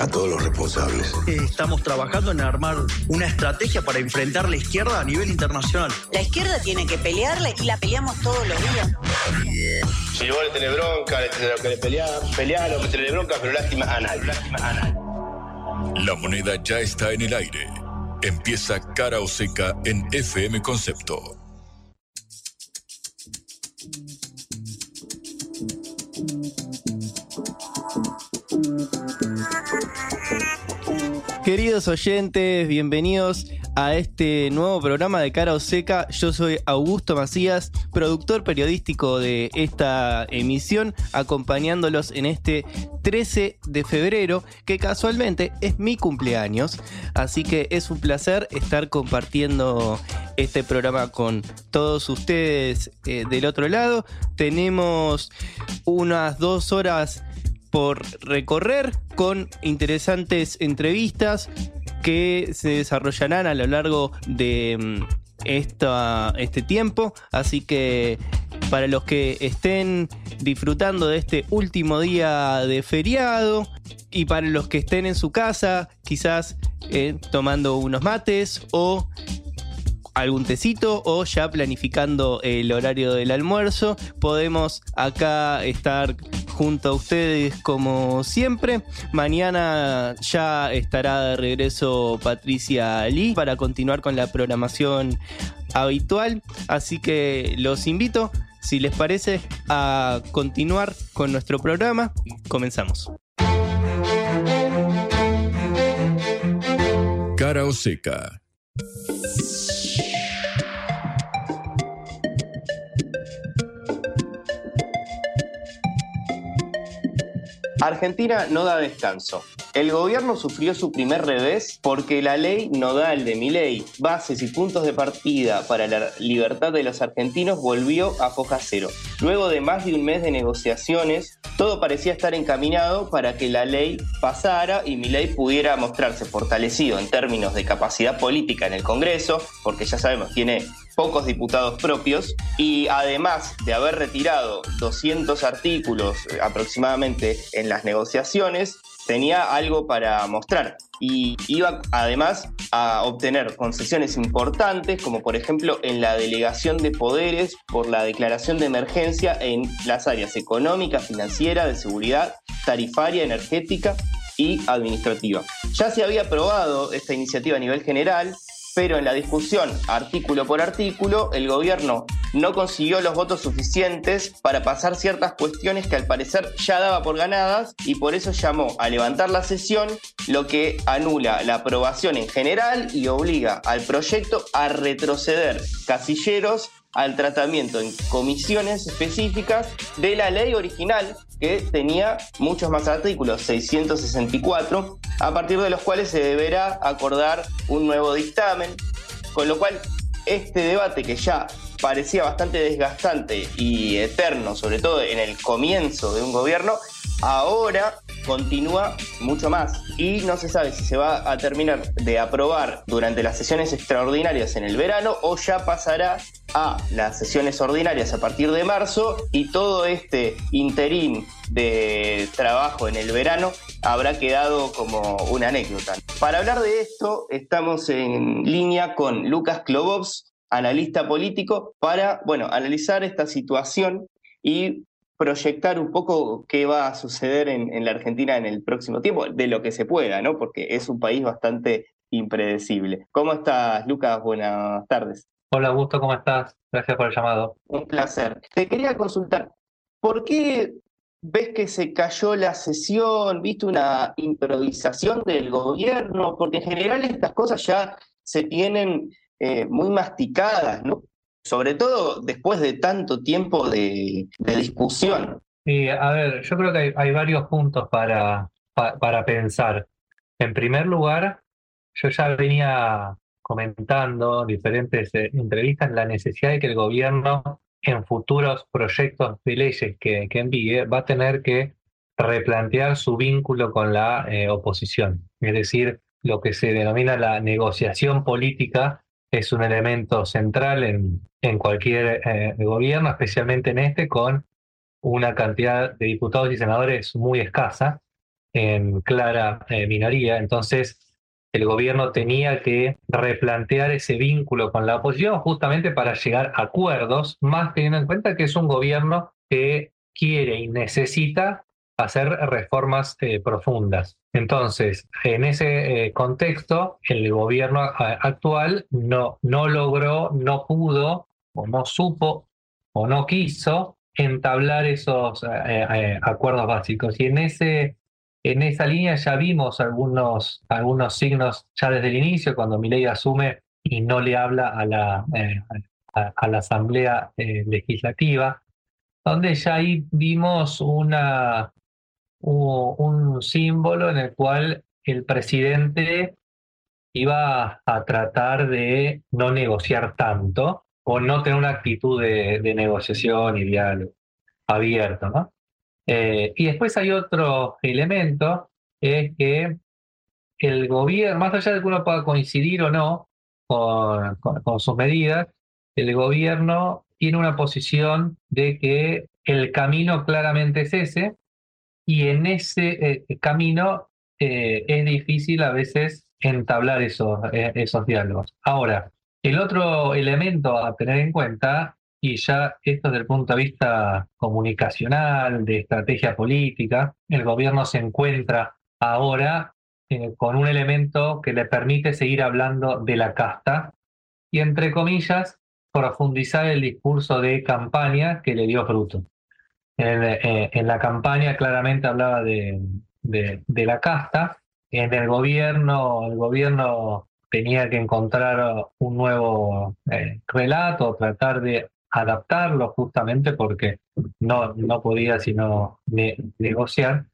a todos los responsables. Estamos trabajando en armar una estrategia para enfrentar la izquierda a nivel internacional. La izquierda tiene que pelearle y la peleamos todos los días. Si vos le tenés bronca, le tenés que le pelear, pelear o meterle bronca, pero lástima a nadie. Lástima a nadie. La moneda ya está en el aire. Empieza cara o seca en FM Concepto. Queridos oyentes, bienvenidos a este nuevo programa de Cara o Seca. Yo soy Augusto Macías, productor periodístico de esta emisión, acompañándolos en este 13 de febrero, que casualmente es mi cumpleaños. Así que es un placer estar compartiendo este programa con todos ustedes eh, del otro lado. Tenemos unas dos horas por recorrer con interesantes entrevistas que se desarrollarán a lo largo de mm, esta, este tiempo. Así que para los que estén disfrutando de este último día de feriado y para los que estén en su casa, quizás eh, tomando unos mates o algún tecito o ya planificando el horario del almuerzo, podemos acá estar junto a ustedes como siempre. Mañana ya estará de regreso Patricia Lee para continuar con la programación habitual. Así que los invito, si les parece, a continuar con nuestro programa. Comenzamos. Cara o seca Argentina no da descanso. El gobierno sufrió su primer revés porque la ley nodal de mi ley, bases y puntos de partida para la libertad de los argentinos, volvió a foja cero. Luego de más de un mes de negociaciones, todo parecía estar encaminado para que la ley pasara y mi ley pudiera mostrarse fortalecido en términos de capacidad política en el Congreso, porque ya sabemos, tiene pocos diputados propios y además de haber retirado 200 artículos eh, aproximadamente en las negociaciones, tenía algo para mostrar y iba además a obtener concesiones importantes, como por ejemplo en la delegación de poderes por la declaración de emergencia en las áreas económica, financiera, de seguridad, tarifaria, energética y administrativa. Ya se había aprobado esta iniciativa a nivel general, pero en la discusión artículo por artículo, el gobierno no consiguió los votos suficientes para pasar ciertas cuestiones que al parecer ya daba por ganadas y por eso llamó a levantar la sesión, lo que anula la aprobación en general y obliga al proyecto a retroceder. Casilleros al tratamiento en comisiones específicas de la ley original que tenía muchos más artículos, 664, a partir de los cuales se deberá acordar un nuevo dictamen, con lo cual este debate que ya parecía bastante desgastante y eterno, sobre todo en el comienzo de un gobierno, ahora continúa mucho más y no se sabe si se va a terminar de aprobar durante las sesiones extraordinarias en el verano o ya pasará a las sesiones ordinarias a partir de marzo y todo este interín de trabajo en el verano habrá quedado como una anécdota. Para hablar de esto estamos en línea con Lucas Klobovs, analista político, para bueno, analizar esta situación y proyectar un poco qué va a suceder en, la Argentina en el próximo tiempo, de lo que se pueda, ¿no? Porque es un país bastante impredecible. ¿Cómo estás, Lucas? Buenas tardes. Hola, Augusto, ¿cómo estás? Gracias por el llamado. Un placer. Te quería consultar, ¿por qué ves que se cayó la sesión? ¿Viste una improvisación del gobierno? Porque en general estas cosas ya se tienen eh, muy masticadas, ¿no? Sobre todo después de tanto tiempo de, discusión. Sí, a ver, yo creo que hay, varios puntos para, para pensar. En primer lugar, yo ya venía comentando en diferentes eh, entrevistas la necesidad de que el gobierno en futuros proyectos de leyes que, que envíe va a tener que replantear su vínculo con la eh, oposición. Es decir, lo que se denomina la negociación política es un elemento central en, en cualquier eh, gobierno, especialmente en este, con una cantidad de diputados y senadores muy escasa, en clara eh, minoría. Entonces, el gobierno tenía que replantear ese vínculo con la oposición justamente para llegar a acuerdos, más teniendo en cuenta que es un gobierno que quiere y necesita hacer reformas eh, profundas. Entonces, en ese eh, contexto, el gobierno actual no, no logró, no pudo, o no supo, o no quiso entablar esos eh, acuerdos básicos. Y en, ese, en esa línea ya vimos algunos, algunos signos ya desde el inicio, cuando Milei asume y no le habla a la, a la Asamblea Legislativa, donde ya ahí vimos una, un símbolo en el cual el presidente iba a tratar de no negociar tanto o no tener una actitud de, negociación y diálogo abierto, ¿no? Eh, y después hay otro elemento, es que el gobierno, más allá de que uno pueda coincidir o no con, sus medidas, el gobierno tiene una posición de que el camino claramente es ese, y en ese eh, camino eh, es difícil a veces entablar esos diálogos. Ahora, el otro elemento a tener en cuenta, y ya esto desde el punto de vista comunicacional, de estrategia política, el gobierno se encuentra ahora con un elemento que le permite seguir hablando de la casta y, entre comillas, profundizar el discurso de campaña que le dio fruto. Eh, en, la campaña claramente hablaba de, de, la casta. En el gobierno, el gobierno tenía que encontrar un nuevo eh, relato, tratar de adaptarlo justamente porque no, no podía sino negociar.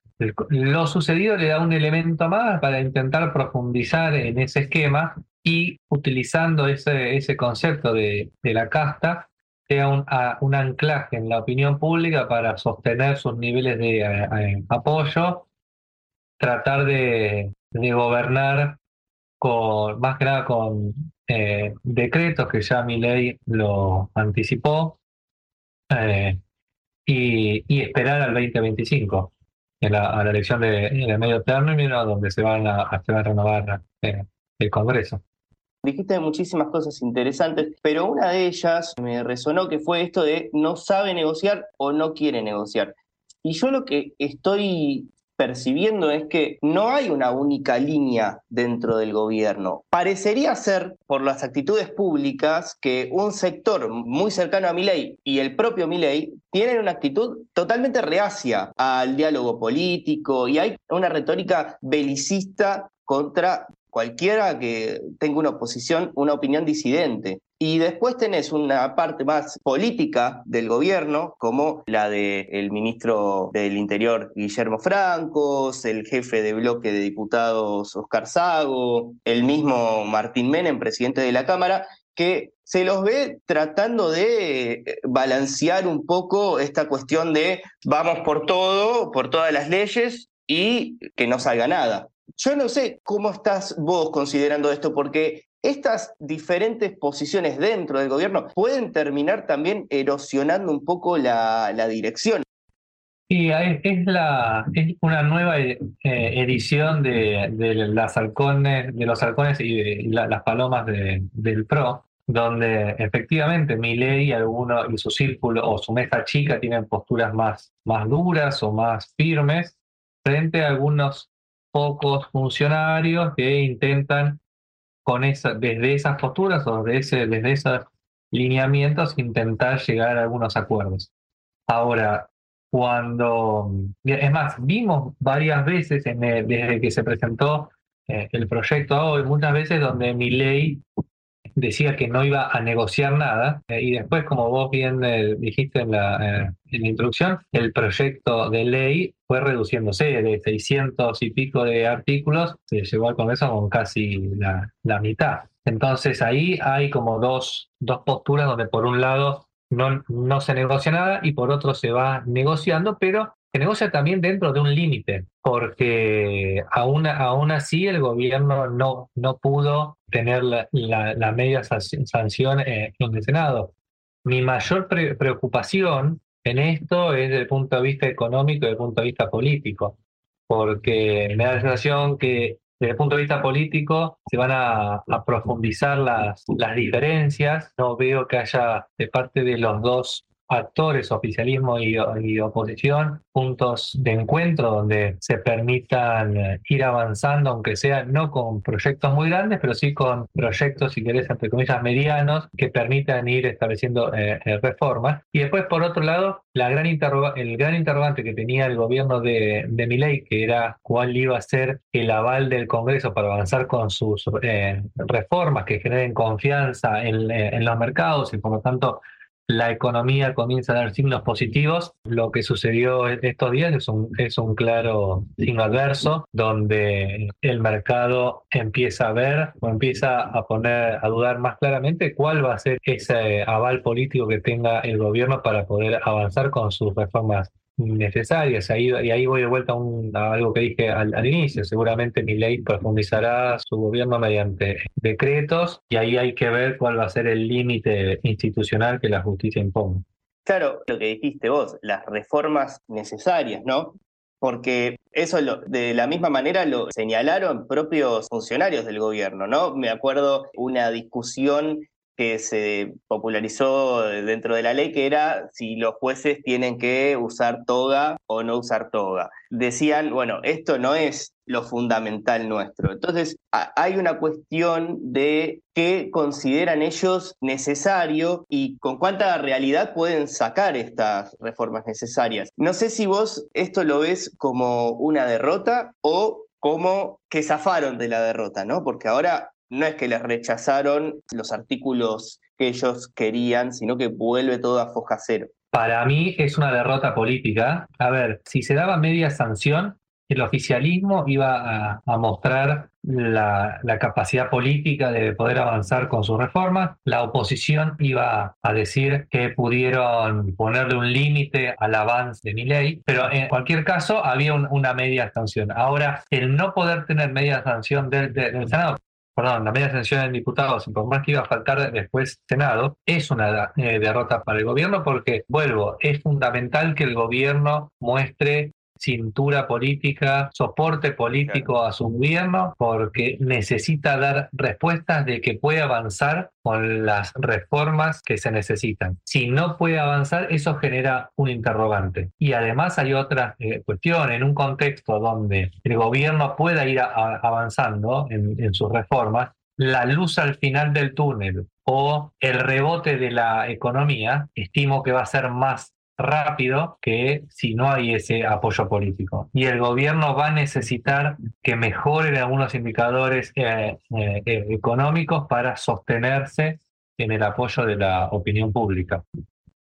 Lo sucedido le da un elemento más para intentar profundizar en ese esquema y utilizando ese, ese concepto de, de la casta, sea un, un, anclaje en la opinión pública para sostener sus niveles de eh, eh, apoyo, tratar de, de, gobernar más que nada con eh, decretos que ya mi ley lo anticipó y, y, esperar al 2025, en la, a la elección de, medio término, donde se, van a, se va a renovar el Congreso. Dijiste muchísimas cosas interesantes, pero una de ellas me resonó que fue esto de no sabe negociar o no quiere negociar. Y yo lo que estoy percibiendo es que no hay una única línea dentro del gobierno. Parecería ser, por las actitudes públicas, que un sector muy cercano a Milei y el propio Milei tienen una actitud totalmente reacia al diálogo político y hay una retórica belicista contra cualquiera que tenga una oposición, una opinión disidente. Y después tenés una parte más política del gobierno, como la del ministro del Interior Guillermo Francos, el jefe de bloque de diputados Oscar Sago, el mismo Martín Menem, presidente de la Cámara, que se los ve tratando de balancear un poco esta cuestión de vamos por todo, por todas las leyes y que no salga nada. Yo no sé cómo estás vos considerando esto, porque estas diferentes posiciones dentro del gobierno pueden terminar también erosionando un poco la, dirección. Sí, es, la, una nueva eh, edición de, las halcones, de los halcones y, las palomas del PRO, donde efectivamente Milei y alguno y su círculo o su mesa chica tienen posturas más duras o más firmes frente a algunos pocos funcionarios que intentan con esa, desde esas posturas o desde, desde esos lineamientos intentar llegar a algunos acuerdos. Ahora, cuando, es más, vimos varias veces desde que se presentó eh, el proyecto hoy, muchas veces donde mi ley decía que no iba a negociar nada eh, y después, como vos bien eh, dijiste en la, eh, en la introducción, el proyecto de ley fue reduciéndose de 600 y pico de artículos, se llegó al Congreso con casi la, la mitad. Entonces ahí hay como dos, dos posturas donde por un lado no, no se negocia nada y por otro se va negociando, pero se negocia también dentro de un límite, porque aún, aún así el gobierno no, no pudo tener la, la, media sanción en el Senado. Mi mayor preocupación en esto es desde el punto de vista económico y desde el punto de vista político, porque me da la sensación que desde el punto de vista político se van a, profundizar las, las diferencias. No veo que haya de parte de los dos actores, oficialismo y, oposición, puntos de encuentro donde se permitan eh, ir avanzando, aunque sea no con proyectos muy grandes, pero sí con proyectos, si querés, entre comillas, medianos, que permitan ir estableciendo eh, eh, reformas. Y después, por otro lado, la gran el gran interrogante que tenía el gobierno de, de Milei, que era cuál iba a ser el aval del Congreso para avanzar con sus reformas que generen confianza en, en los mercados y por lo tanto la economía comienza a dar signos positivos. Lo que sucedió estos días es un, es un claro signo adverso, donde el mercado empieza a ver o empieza a poner a dudar más claramente cuál va a ser ese aval político que tenga el gobierno para poder avanzar con sus reformas necesarias. Ahí, y ahí voy de vuelta a, algo que dije al, inicio. Seguramente mi ley profundizará su gobierno mediante decretos y ahí hay que ver cuál va a ser el límite institucional que la justicia imponga. Claro, lo que dijiste vos, las reformas necesarias, ¿no? Porque eso de la misma manera lo señalaron propios funcionarios del gobierno, ¿no? Me acuerdo una discusión que se popularizó dentro de la ley, que era si los jueces tienen que usar toga o no usar toga. Decían, bueno, esto no es lo fundamental nuestro. Entonces, hay una cuestión de qué consideran ellos necesario y con cuánta realidad pueden sacar estas reformas necesarias. No sé si vos esto lo ves como una derrota o como que zafaron de la derrota, ¿no? Porque ahora no es que les rechazaron los artículos que ellos querían, sino que vuelve todo a foja cero. Para mí es una derrota política. A ver, si se daba media sanción, el oficialismo iba a, mostrar la, capacidad política de poder avanzar con sus reformas, la oposición iba a decir que pudieron ponerle un límite al avance de mi ley, pero en cualquier caso había una media sanción. Ahora, el no poder tener media sanción del Senado perdón, la media sanción en diputados, y por más que iba a faltar después Senado, es una eh, derrota para el gobierno porque, vuelvo, es fundamental que el gobierno muestre cintura política, soporte político a su gobierno, porque necesita dar respuestas de que puede avanzar con las reformas que se necesitan. Si no puede avanzar, eso genera un interrogante. Y además hay otra eh, cuestión, en un contexto donde el gobierno pueda ir avanzando en, en sus reformas, la luz al final del túnel o el rebote de la economía, estimo que va a ser más rápido que si no hay ese apoyo político. Y el gobierno va a necesitar que mejoren algunos indicadores eh, eh, eh, económicos para sostenerse en el apoyo de la opinión pública.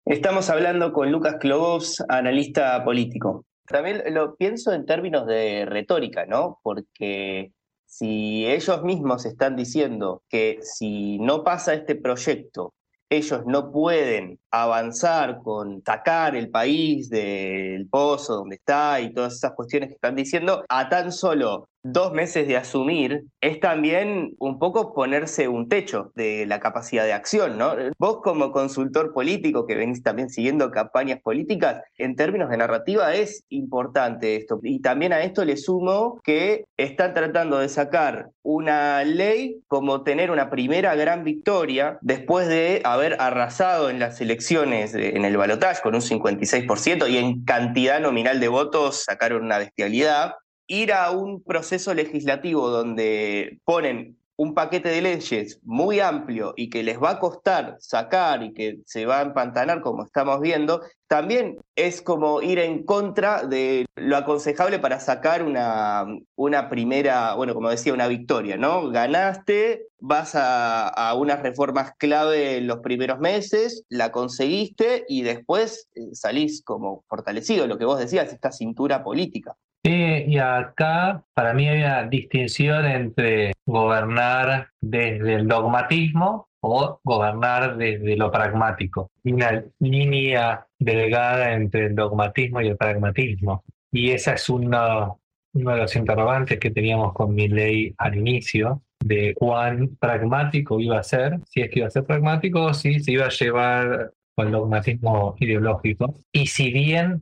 Estamos hablando con Lucas Clobos, analista político. También lo pienso en términos de retórica, ¿no? Porque si ellos mismos están diciendo que si no pasa este proyecto ellos no pueden avanzar con sacar el país del pozo donde está y todas esas cuestiones que están diciendo, a tan solo dos meses de asumir, es también un poco ponerse un techo de la capacidad de acción, ¿no? Vos como consultor político que venís también siguiendo campañas políticas, en términos de narrativa es importante esto. Y también a esto le sumo que están tratando de sacar una ley como tener una primera gran victoria después de haber arrasado en las elecciones en el balotaje con un 56% y en cantidad nominal de votos sacaron una bestialidad ir a un proceso legislativo donde ponen un paquete de leyes muy amplio y que les va a costar sacar y que se va a empantanar como estamos viendo, también es como ir en contra de lo aconsejable para sacar una, una primera, bueno, como decía, una victoria, ¿no? Ganaste, vas a, a unas reformas clave en los primeros meses, la conseguiste y después eh, salís como fortalecido, lo que vos decías, esta cintura política. Eh, y acá para mí hay una distinción entre gobernar desde el dogmatismo o gobernar desde lo pragmático. Una línea delgada entre el dogmatismo y el pragmatismo. Y esa es uno, uno de los interrogantes que teníamos con mi ley al inicio, de cuán pragmático iba a ser, si es que iba a ser pragmático o si se iba a llevar con dogmatismo ideológico. Y si bien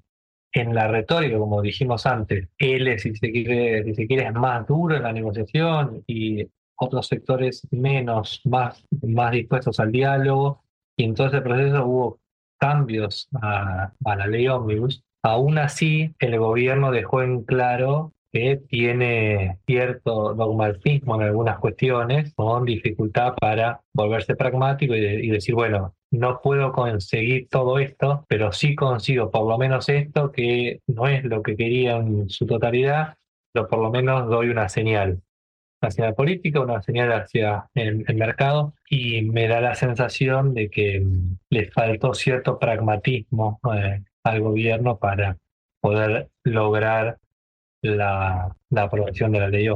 en la retórica, como dijimos antes, él, si se quiere, si se quiere es más duro en la negociación y otros sectores menos, más, más dispuestos al diálogo, y en todo ese proceso hubo cambios a, a la ley Omnibus. Aún así, el gobierno dejó en claro que tiene cierto dogmatismo en algunas cuestiones, con dificultad para volverse pragmático y, decir, bueno, no puedo conseguir todo esto, pero sí consigo por lo menos esto, que no es lo que quería en su totalidad, pero por lo menos doy una señal, una señal política, una señal hacia el, mercado, y me da la sensación de que mm, le faltó cierto pragmatismo eh, al gobierno para poder lograr la, aprobación de la ley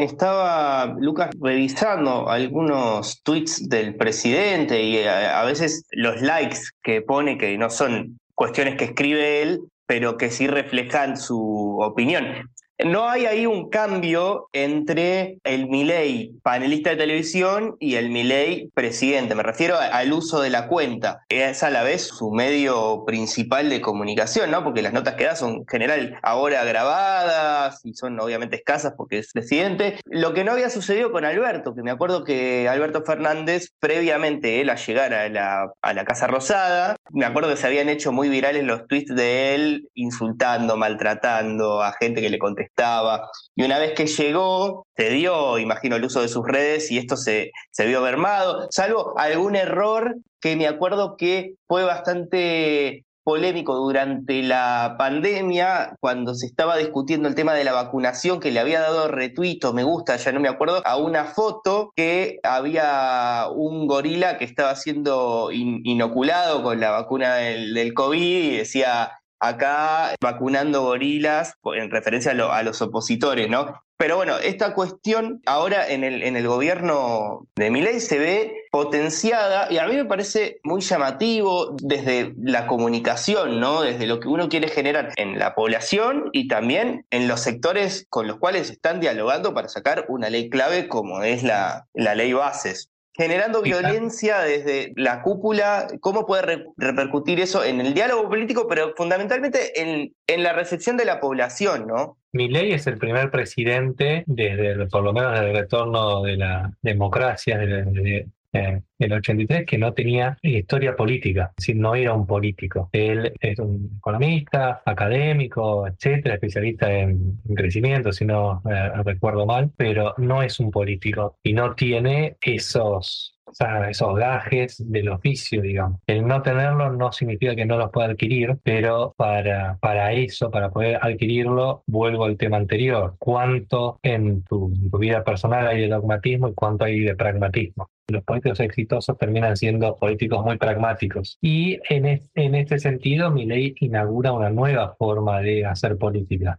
Estaba Lucas revisando algunos tweets del presidente y a, a, veces los likes que pone, que no son cuestiones que escribe él, pero que sí reflejan su opinión. No hay ahí un cambio entre el Milei panelista de televisión y el Milei presidente. Me refiero al uso de la cuenta. Es a la vez su medio principal de comunicación, ¿no? Porque las notas que da son en general ahora grabadas y son obviamente escasas porque es presidente. Lo que no había sucedido con Alberto, que me acuerdo que Alberto Fernández, previamente él a llegar a la, a la Casa Rosada, me acuerdo que se habían hecho muy virales los tweets de él insultando, maltratando a gente que le contestaba estaba. Y una vez que llegó, se dio, imagino, el uso de sus redes y esto se, se vio mermado, salvo algún error que me acuerdo que fue bastante polémico durante la pandemia, cuando se estaba discutiendo el tema de la vacunación, que le había dado retuito, me gusta, ya no me acuerdo, a una foto que había un gorila que estaba siendo inoculado con la vacuna del, del COVID y decía acá vacunando gorilas en referencia a, los opositores, ¿no? Pero bueno, esta cuestión ahora en el, en el gobierno de Milei se ve potenciada y a mí me parece muy llamativo desde la comunicación, ¿no? Desde lo que uno quiere generar en la población y también en los sectores con los cuales están dialogando para sacar una ley clave como es la, la ley bases generando violencia desde la cúpula, ¿cómo puede repercutir eso en el diálogo político, pero fundamentalmente en, en la recepción de la población, ¿no? Milei es el primer presidente desde, por lo menos desde el retorno de la democracia, de, eh, el 83 que no tenía historia política, es decir, no era un político. Él es un economista, académico, etcétera, especialista en, crecimiento, si no eh, recuerdo mal, pero no es un político y no tiene esos esos gajes del oficio, digamos. El no tenerlo no significa que no los pueda adquirir, pero para, para eso, para poder adquirirlo, vuelvo al tema anterior. ¿Cuánto en tu, vida personal hay de dogmatismo y cuánto hay de pragmatismo? Los políticos exitosos terminan siendo políticos muy pragmáticos. Y en, en este sentido, mi ley inaugura una nueva forma de hacer política,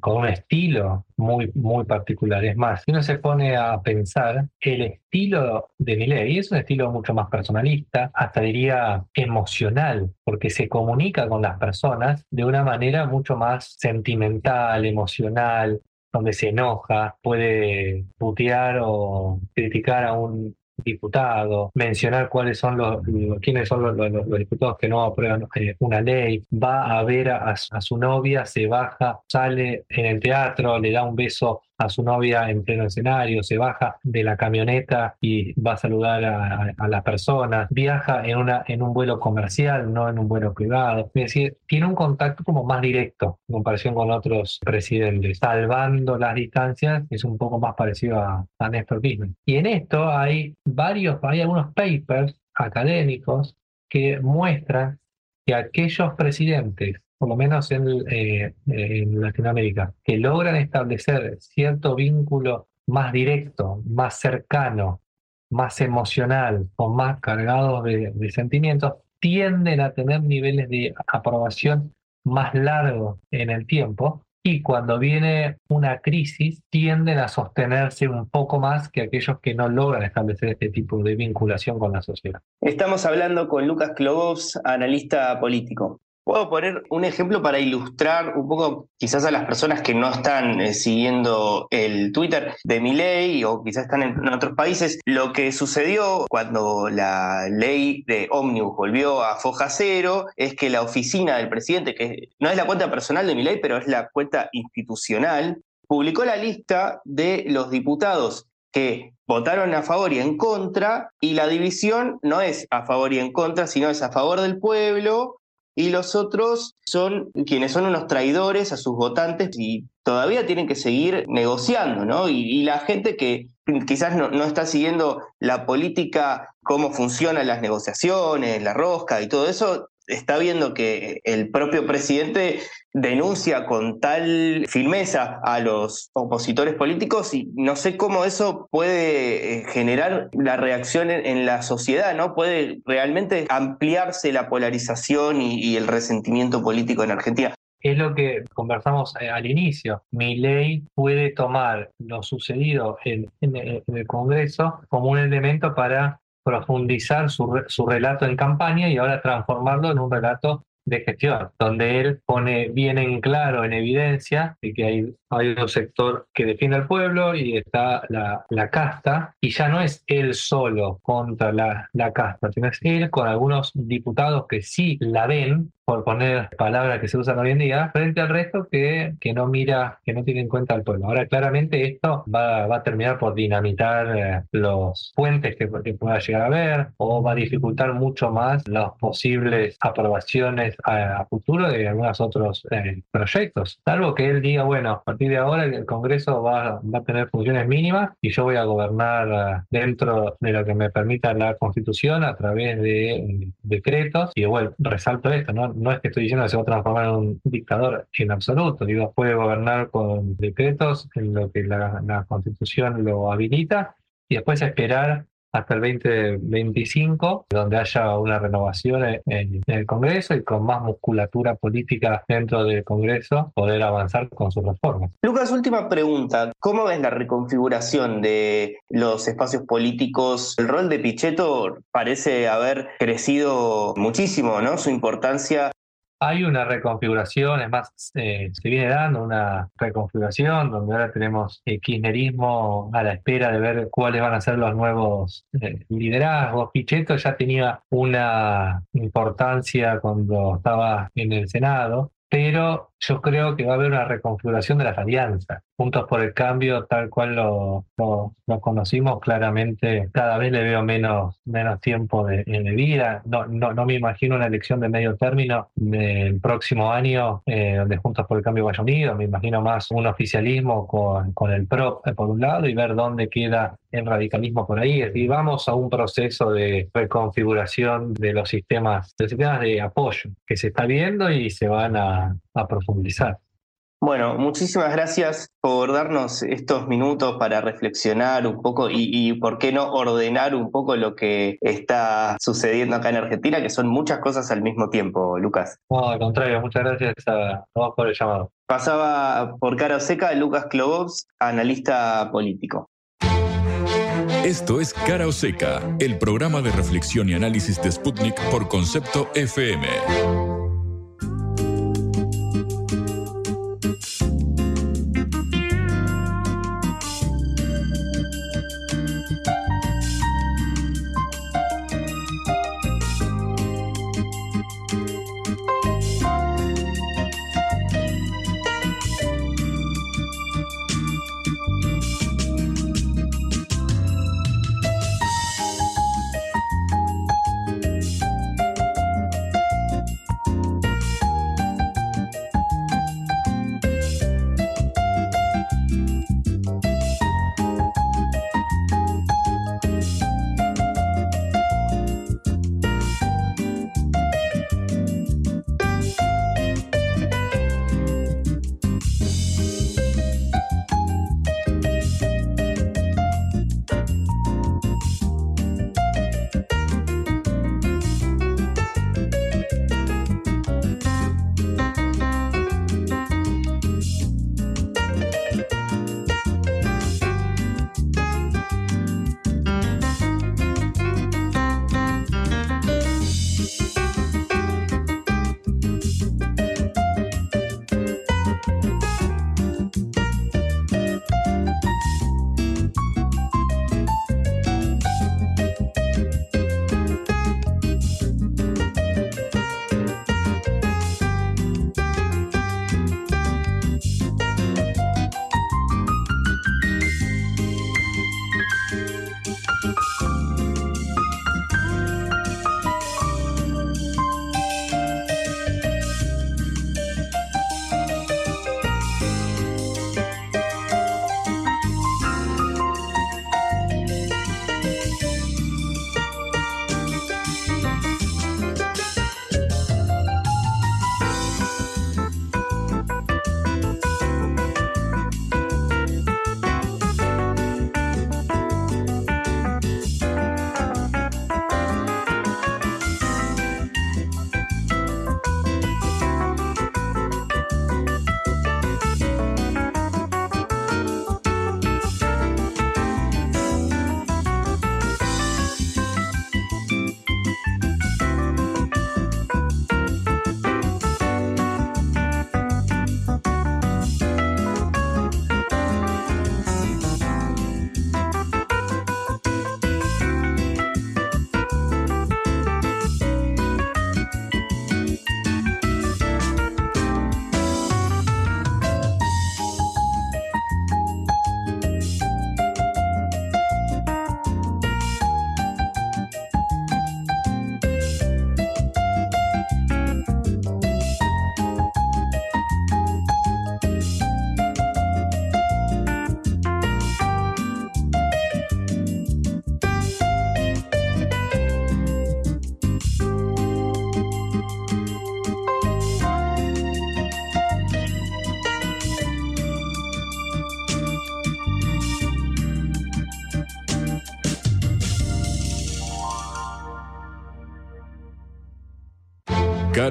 con un estilo muy, muy particular. Es más, si uno se pone a pensar, el estilo de Milei es un estilo mucho más personalista, hasta diría emocional, porque se comunica con las personas de una manera mucho más sentimental, emocional, donde se enoja, puede putear o criticar a un diputado, mencionar cuáles son los, quiénes son los, diputados que no aprueban eh, una ley, va a ver a, su novia, se baja, sale en el teatro, le da un beso a su novia en pleno escenario, se baja de la camioneta y va a saludar a, las personas, viaja en, una, en un vuelo comercial, no en un vuelo privado. Es decir, tiene un contacto como más directo en comparación con otros presidentes. Salvando las distancias, es un poco más parecido a, a Néstor Kirchner. Y en esto hay varios, hay algunos papers académicos que muestran que aquellos presidentes por lo menos eh, en, Latinoamérica, que logran establecer cierto vínculo más directo, más cercano, más emocional o más cargados de, sentimientos, tienden a tener niveles de aprobación más largos en el tiempo y cuando viene una crisis tienden a sostenerse un poco más que aquellos que no logran establecer este tipo de vinculación con la sociedad. Estamos hablando con Lucas Klobos, analista político. Puedo poner un ejemplo para ilustrar un poco, quizás a las personas que no están eh, siguiendo el Twitter de mi ley o quizás están en, otros países, lo que sucedió cuando la ley de Omnibus volvió a foja cero es que la oficina del presidente, que no es la cuenta personal de mi ley, pero es la cuenta institucional, publicó la lista de los diputados que votaron a favor y en contra, y la división no es a favor y en contra, sino es a favor del pueblo y los otros son quienes son unos traidores a sus votantes y todavía tienen que seguir negociando, ¿no? Y, la gente que quizás no, no, está siguiendo la política, cómo funcionan las negociaciones, la rosca y todo eso, está viendo que el propio presidente denuncia con tal firmeza a los opositores políticos y no sé cómo eso puede eh, generar la reacción en, la sociedad, ¿no? Puede realmente ampliarse la polarización y, el resentimiento político en Argentina. Es lo que conversamos eh, al inicio. Mi ley puede tomar lo sucedido en, el Congreso como un elemento para profundizar su, su relato en campaña y ahora transformarlo en un relato de gestión, donde él pone bien en claro, en evidencia, de que hay, hay un sector que defiende al pueblo y está la, la casta, y ya no es él solo contra la, la casta, sino es él con algunos diputados que sí la ven, por poner palabras que se usan hoy en día, frente al resto que, que no mira, que no tiene en cuenta al pueblo. Ahora, claramente esto va, va a terminar por dinamitar eh, los puentes que, que, pueda llegar a haber o va a dificultar mucho más las posibles aprobaciones a, futuro de algunos otros eh, proyectos. Salvo que él diga, bueno, a partir de ahora el Congreso va, va a tener funciones mínimas y yo voy a gobernar eh, dentro de lo que me permita la Constitución a través de decretos. Y bueno, resalto esto, ¿no? No es que estoy diciendo que se va a transformar en un dictador en absoluto, digo, puede gobernar con decretos en lo que la, constitución lo habilita y después esperar hasta el 2025, donde haya una renovación en, el Congreso y con más musculatura política dentro del Congreso poder avanzar con sus reformas. Lucas, última pregunta. ¿Cómo ves la reconfiguración de los espacios políticos? El rol de Pichetto parece haber crecido muchísimo, ¿no? Su importancia hay una reconfiguración, es más, eh, se viene dando una reconfiguración donde ahora tenemos el kirchnerismo a la espera de ver cuáles van a ser los nuevos eh, liderazgos. Pichetto ya tenía una importancia cuando estaba en el Senado, pero yo creo que va a haber una reconfiguración de las alianzas. Juntos por el cambio, tal cual lo, conocimos claramente, cada vez le veo menos, menos tiempo de, de vida. No, no, no, me imagino una elección de medio término del próximo año eh, donde Juntos por el Cambio vaya unido. Me imagino más un oficialismo con, con el PRO por un lado y ver dónde queda el radicalismo por ahí. Y vamos a un proceso de reconfiguración de los sistemas, de los sistemas de apoyo que se está viendo y se van a, a profundizar. Bueno, muchísimas gracias por darnos estos minutos para reflexionar un poco y, por qué no ordenar un poco lo que está sucediendo acá en Argentina, que son muchas cosas al mismo tiempo, Lucas. No, al contrario, muchas gracias a por el llamado. Pasaba por cara seca Lucas Klobovs, analista político. Esto es Cara o Seca, el programa de reflexión y análisis de Sputnik por concepto FM.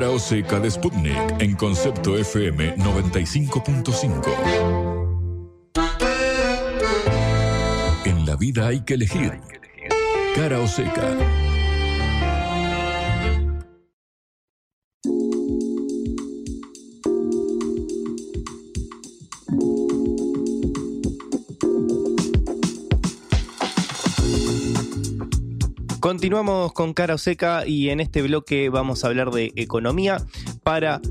Cara o seca de Sputnik en concepto FM 95.5. En la vida hay que elegir. Cara o seca. Continuamos con Cara Seca y en este bloque vamos a hablar de economía para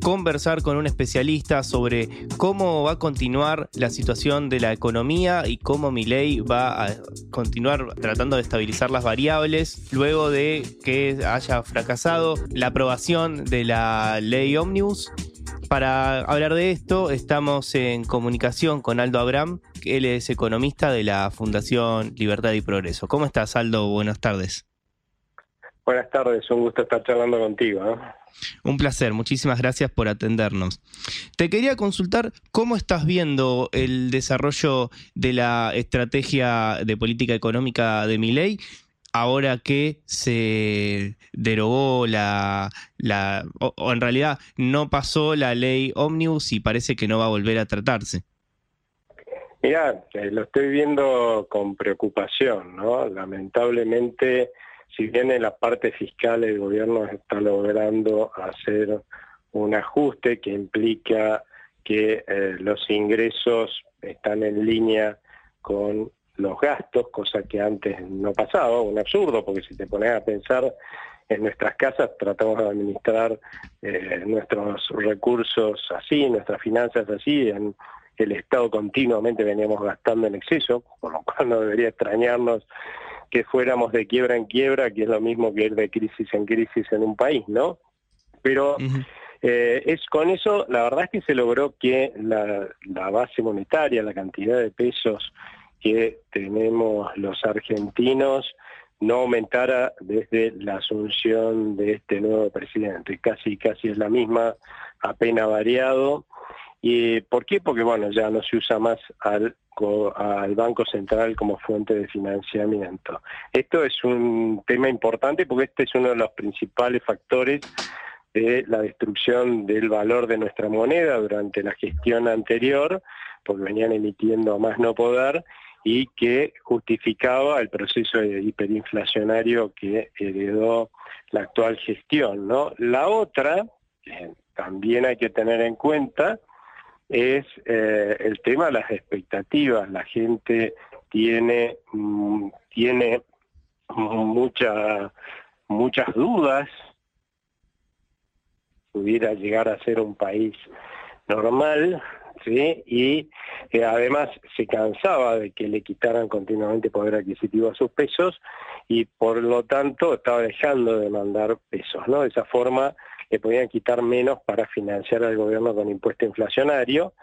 conversar con un especialista sobre cómo va a continuar la situación de la economía y cómo mi ley va a continuar tratando de estabilizar las variables luego de que haya fracasado la aprobación de la ley Omnibus. Para hablar de esto estamos en comunicación con Aldo Abraham, él es economista de la Fundación Libertad y Progreso. ¿Cómo estás, Aldo? Buenas tardes. Buenas tardes, un gusto estar charlando contigo. Un placer, muchísimas gracias por atendernos. Te quería consultar cómo estás viendo el desarrollo de la estrategia de política económica de mi ley ahora que se derogó la, la o, en realidad no pasó la ley Omnibus y parece que no va a volver a tratarse. Mira, lo estoy viendo con preocupación, ¿no? Lamentablemente si bien en la parte fiscal el gobierno está logrando hacer un ajuste que implica que eh, los ingresos están en línea con los gastos, cosa que antes no pasaba, un absurdo, porque si te pones a pensar en nuestras casas tratamos de administrar eh, nuestros recursos así, nuestras finanzas así, en el Estado continuamente veníamos gastando en exceso, por lo cual no debería extrañarnos que fuéramos de quiebra en quiebra, que es lo mismo que ir de crisis en crisis en un país, ¿no? Pero eh, es con eso, la verdad es que se logró que la, la base monetaria, la cantidad de pesos que tenemos los argentinos, no aumentara desde la asunción de este nuevo presidente. Casi, casi es la misma, apenas variado. ¿Y por qué? Porque bueno, ya no se usa más al, Banco Central como fuente de financiamiento. Esto es un tema importante porque este es uno de los principales factores de la destrucción del valor de nuestra moneda durante la gestión anterior, porque venían emitiendo más no poder, y que justificaba el proceso hiperinflacionario que heredó la actual gestión. ¿no? La otra, que también hay que tener en cuenta, es eh, el tema de las expectativas. La gente tiene, mm, tiene mucha, muchas dudas pudiera llegar a ser un país normal, ¿sí? y además se cansaba de que le quitaran continuamente poder adquisitivo a sus pesos y por lo tanto estaba dejando de mandar pesos. ¿no? De esa forma le podían quitar menos para financiar al gobierno con impuesto inflacionario.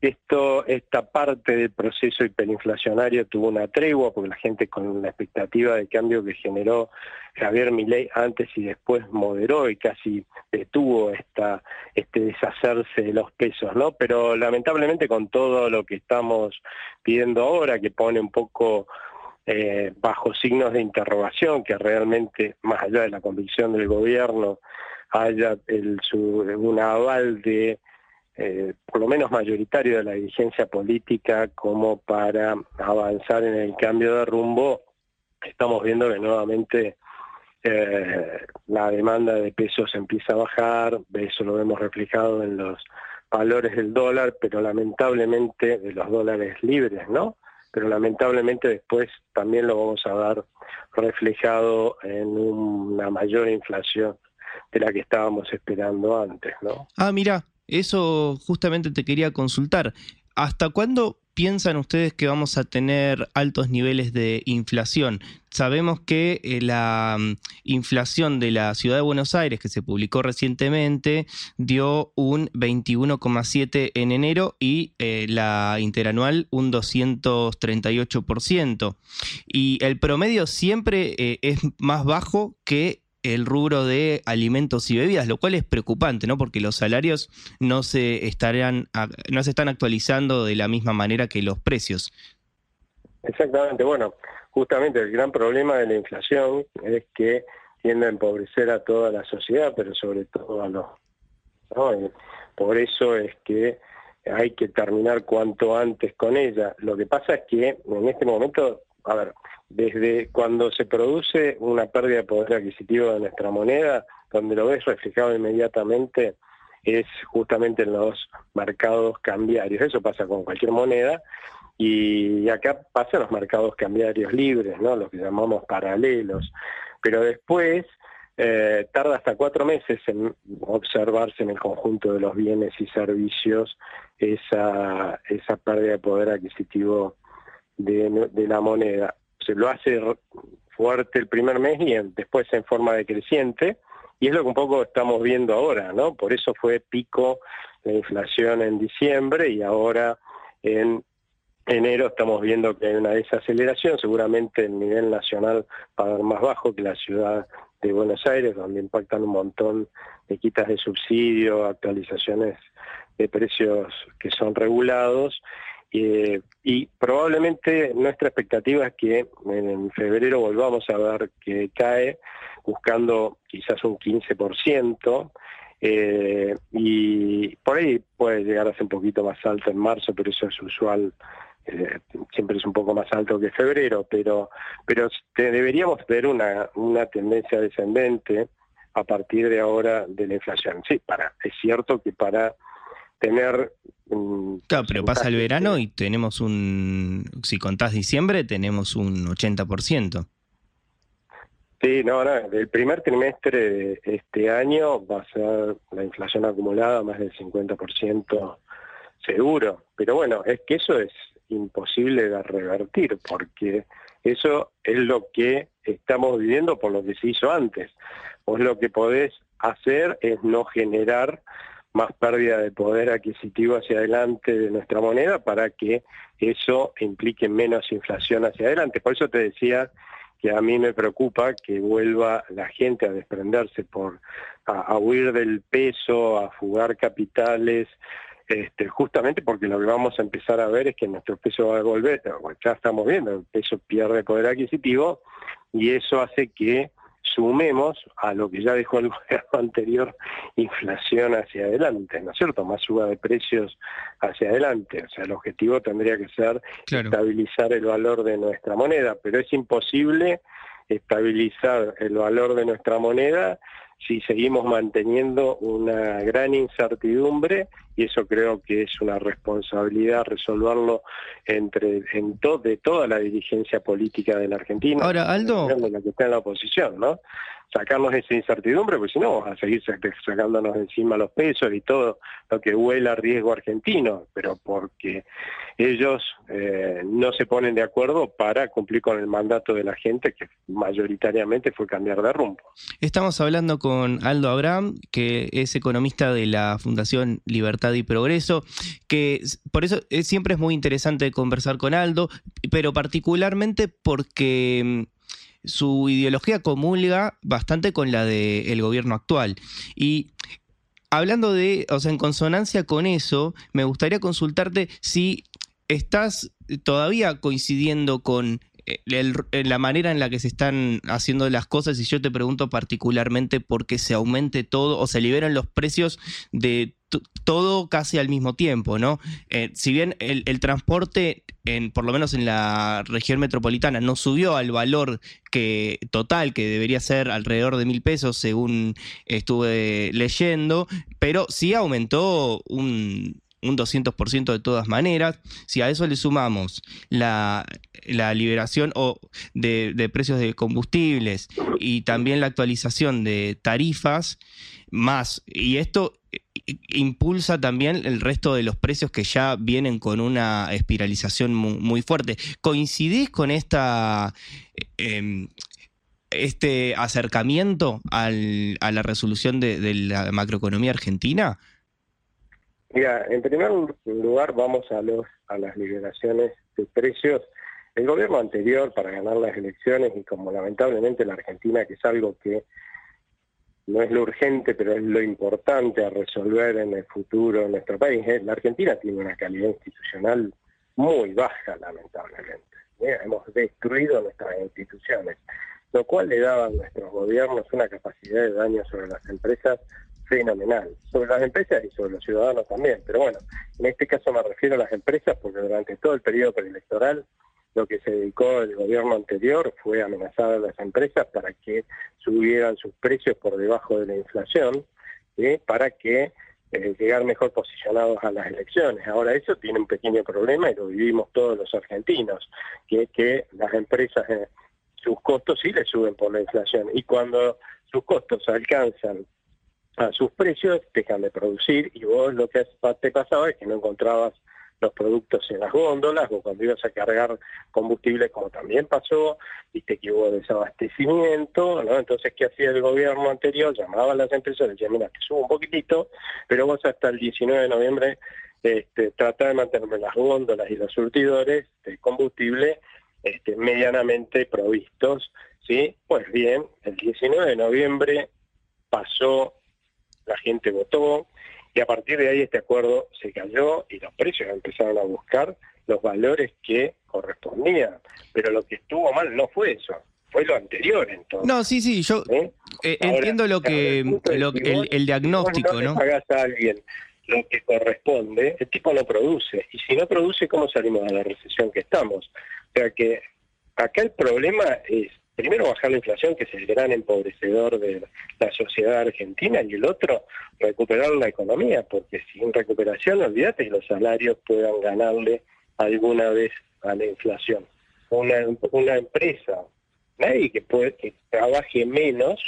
Esto, esta parte del proceso hiperinflacionario tuvo una tregua porque la gente con la expectativa de cambio que generó Javier Milei antes y después moderó y casi detuvo esta, este deshacerse de los pesos, ¿no? Pero lamentablemente con todo lo que estamos pidiendo ahora, que pone un poco eh, bajo signos de interrogación, que realmente, más allá de la convicción del gobierno, haya el, un aval de, eh, por lo menos mayoritario de la dirigencia política como para avanzar en el cambio de rumbo, estamos viendo que nuevamente eh, la demanda de pesos empieza a bajar, eso lo vemos reflejado en los valores del dólar, pero lamentablemente de los dólares libres, ¿no? Pero lamentablemente después también lo vamos a ver reflejado en una mayor inflación de la que estábamos esperando antes, ¿no? Ah, mira, eso justamente te quería consultar. ¿Hasta cuándo piensan ustedes que vamos a tener altos niveles de inflación? Sabemos que eh, la mm, inflación de la ciudad de Buenos Aires, que se publicó recientemente, dio un 21,7 en enero y eh, la interanual un 238%. Y el promedio siempre eh, es más bajo que el rubro de alimentos y bebidas, lo cual es preocupante, ¿no? Porque los salarios no se estarían, no se están actualizando de la misma manera que los precios. Exactamente, bueno, justamente el gran problema de la inflación es que tiende a empobrecer a toda la sociedad, pero sobre todo a los... por eso es que hay que terminar cuanto antes con ella. Lo que pasa es que en este momento, a ver, desde cuando se produce una pérdida de poder adquisitivo de nuestra moneda, donde lo ves reflejado inmediatamente es justamente en los mercados cambiarios. Eso pasa con cualquier moneda y acá pasan los mercados cambiarios libres, ¿no? Los que llamamos paralelos. Pero después eh, tarda hasta cuatro meses en observarse en el conjunto de los bienes y servicios esa, esa pérdida de poder adquisitivo de, la moneda. Se lo hace fuerte el primer mes y después en forma decreciente, y es lo que un poco estamos viendo ahora, ¿no? Por eso fue pico la inflación en diciembre y ahora en enero estamos viendo que hay una desaceleración, seguramente el nivel nacional va a ser más bajo que la ciudad de Buenos Aires, donde impactan un montón de quitas de subsidio, actualizaciones de precios que son regulados, eh, y probablemente nuestra expectativa es que en febrero volvamos a ver que cae, buscando quizás un 15%, eh, y por ahí puede llegar a ser un poquito más alto en marzo, pero eso es usual eh, siempre es un poco más alto que febrero, pero, pero deberíamos ver una, una tendencia descendente a partir de ahora de la inflación. Sí, para, es cierto que para tener... claro, pero pasa el verano y tenemos un, si contás diciembre, tenemos un 80%. Sí, no, no, el primer trimestre de este año va a ser la inflación acumulada más del 50% seguro, pero bueno, es que eso es imposible de revertir, porque eso es lo que estamos viviendo por lo que se hizo antes. Vos lo que podés hacer es no generar más pérdida de poder adquisitivo hacia adelante de nuestra moneda para que eso implique menos inflación hacia adelante. Por eso te decía que a mí me preocupa que vuelva la gente a desprenderse por a huir del peso, a fugar capitales, este, justamente porque lo que vamos a empezar a ver es que nuestro peso va a volver, ya estamos viendo, el peso pierde poder adquisitivo y eso hace que sumemos a lo que ya dejó el gobierno anterior, inflación hacia adelante, ¿no es cierto? Más suba de precios hacia adelante. O sea, el objetivo tendría que ser estabilizar el valor de nuestra moneda, pero es imposible estabilizar el valor de nuestra moneda si seguimos manteniendo una gran incertidumbre y eso creo que es una responsabilidad resolverlo entre en de toda la dirigencia política de la Argentina. Ahora, Aldo, la que está en la oposición, ¿no? Sacarnos esa incertidumbre, porque si no vamos a seguir sacándonos encima los pesos y todo lo que huela a riesgo argentino, pero porque ellos eh, no se ponen de acuerdo para cumplir con el mandato de la gente, que mayoritariamente fue cambiar de rumbo. Estamos hablando con Aldo Abraham, que es economista de la Fundación Libertad y Progreso, que por eso siempre es muy interesante conversar con Aldo, pero particularmente porque su ideología comulga bastante con la del gobierno actual. Y hablando de, o sea, en consonancia con eso, me gustaría consultarte si estás todavía coincidiendo con eh, la manera en la que se están haciendo las cosas y yo te pregunto particularmente por qué se aumente todo o se liberan los precios de todo casi al mismo tiempo, ¿no? Eh, si bien el, transporte, por lo menos en la región metropolitana, no subió al valor total, que debería ser alrededor de mil pesos, según estuve leyendo, pero sí aumentó un, un 200% de todas maneras. Si a eso le sumamos la, liberación o de, precios de combustibles y también la actualización de tarifas, más, y esto impulsa también el resto de los precios que ya vienen con una espiralización muy, fuerte. ¿Coincidís con esta... Em, este acercamiento al, a la resolución de la macroeconomía argentina? Mira, en primer lugar vamos a los a las liberaciones de precios. El gobierno anterior para ganar las elecciones y como lamentablemente la Argentina, que es algo que no es lo urgente, pero es lo importante a resolver en el futuro en nuestro país. ¿eh? La Argentina tiene una calidad institucional muy baja, lamentablemente. ¿eh? Hemos destruido nuestras instituciones. lo cual le daba a nuestros gobiernos una capacidad de daño sobre las empresas fenomenal, sobre las empresas y sobre los ciudadanos también. Pero bueno, en este caso me refiero a las empresas porque durante todo el periodo preelectoral lo que se dedicó el gobierno anterior fue amenazar a las empresas para que subieran sus precios por debajo de la inflación, para que eh, llegar mejor posicionados a las elecciones. Ahora eso tiene un pequeño problema y lo vivimos todos los argentinos, que es que las empresas eh, sus costos sí le suben por la inflación y cuando sus costos alcanzan a sus precios dejan de producir y vos lo que te pasaba es que no encontrabas los productos en las góndolas o cuando ibas a cargar combustible como también pasó, viste que hubo desabastecimiento, ¿no? Entonces, ¿qué hacía el gobierno anterior? Llamaba a las empresas decía, mira, te subo un poquitito, pero vos hasta el 19 de noviembre este, trata de mantener las góndolas y los surtidores de combustible este, medianamente provistos, ¿sí? Pues bien, el 19 de noviembre pasó, la gente votó, y a partir de ahí este acuerdo se cayó y los precios empezaron a buscar los valores que correspondían. Pero lo que estuvo mal no fue eso, fue lo anterior entonces. No, sí, sí, yo ¿Eh? Eh, entiendo lo que, el, diagnóstico, ¿no? hagas a alguien lo que corresponde, el tipo no produce. Y si no produce, ¿cómo salimos de la recesión que estamos? O sea que acá el problema es primero bajar la inflación, que es el gran empobrecedor de la sociedad argentina, y el otro, recuperar la economía, porque sin recuperación, olvídate que los salarios puedan ganarle alguna vez a la inflación. Una, una empresa, nadie que, trabaje menos,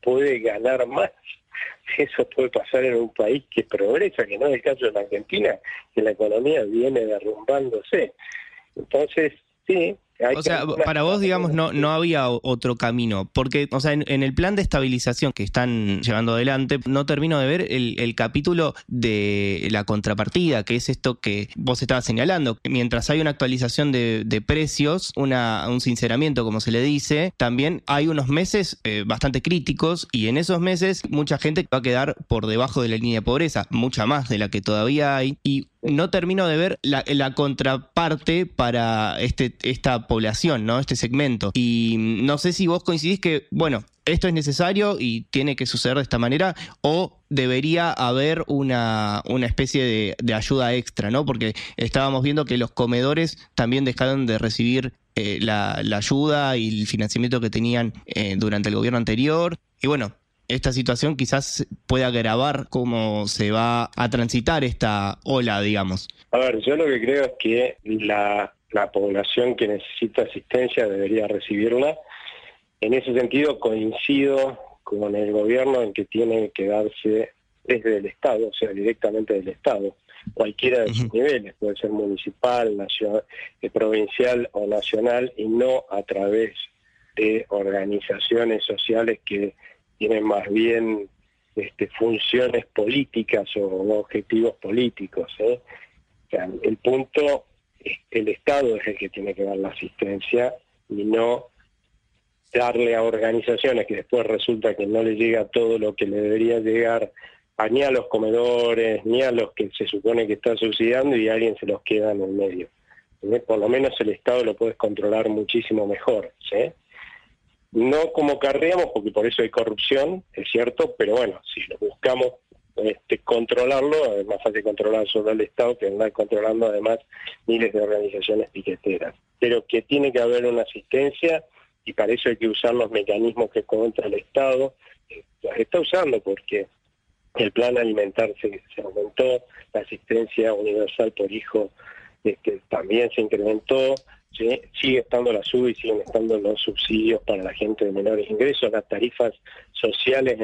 puede ganar más. Eso puede pasar en un país que progresa, que no es el caso de la Argentina, que la economía viene derrumbándose. Entonces, sí, o sea, para vos, digamos, no, no había otro camino, porque, o sea, en, el plan de estabilización que están llevando adelante, no termino de ver el, capítulo de la contrapartida, que es esto que vos estabas señalando. Mientras hay una actualización de, precios, una, un sinceramiento, como se le dice, también hay unos meses eh, bastante críticos y en esos meses mucha gente va a quedar por debajo de la línea de pobreza, mucha más de la que todavía hay, y no termino de ver la, la contraparte para este, esta población, ¿no? Este segmento. Y no sé si vos coincidís que, bueno, esto es necesario y tiene que suceder de esta manera, o debería haber una, una especie de, ayuda extra, ¿no? Porque estábamos viendo que los comedores también dejaron de recibir eh, la, ayuda y el financiamiento que tenían eh, durante el gobierno anterior. Y bueno, esta situación quizás pueda agravar cómo se va a transitar esta ola, digamos. A ver, yo lo que creo es que la, población que necesita asistencia debería recibirla. En ese sentido coincido con el gobierno en que tiene que darse desde el Estado, o sea, directamente del Estado, cualquiera de sus niveles, puede ser municipal, nacional, eh, provincial o nacional, y no a través de organizaciones sociales que tienen más bien este, funciones políticas o objetivos políticos. ¿eh? el punto, el Estado es el que tiene que dar la asistencia y no darle a organizaciones que después resulta que no le llega todo lo que le debería llegar ni a los comedores, ni a los que se supone que está subsidiando y alguien se los queda en el medio. ¿eh? Por lo menos el Estado lo puedes controlar muchísimo mejor. No como carreamos, porque por eso hay corrupción, es cierto, pero bueno, si lo buscamos este, controlarlo, es más fácil controlar solo el Estado que andar controlando además miles de organizaciones piqueteras. Pero que tiene que haber una asistencia y para eso hay que usar los mecanismos que contra el Estado, los está usando porque el plan alimentar se, se aumentó, la asistencia universal por hijo este, también se incrementó, sigue estando la SUB y siguen estando los subsidios para la gente de menores ingresos, las tarifas sociales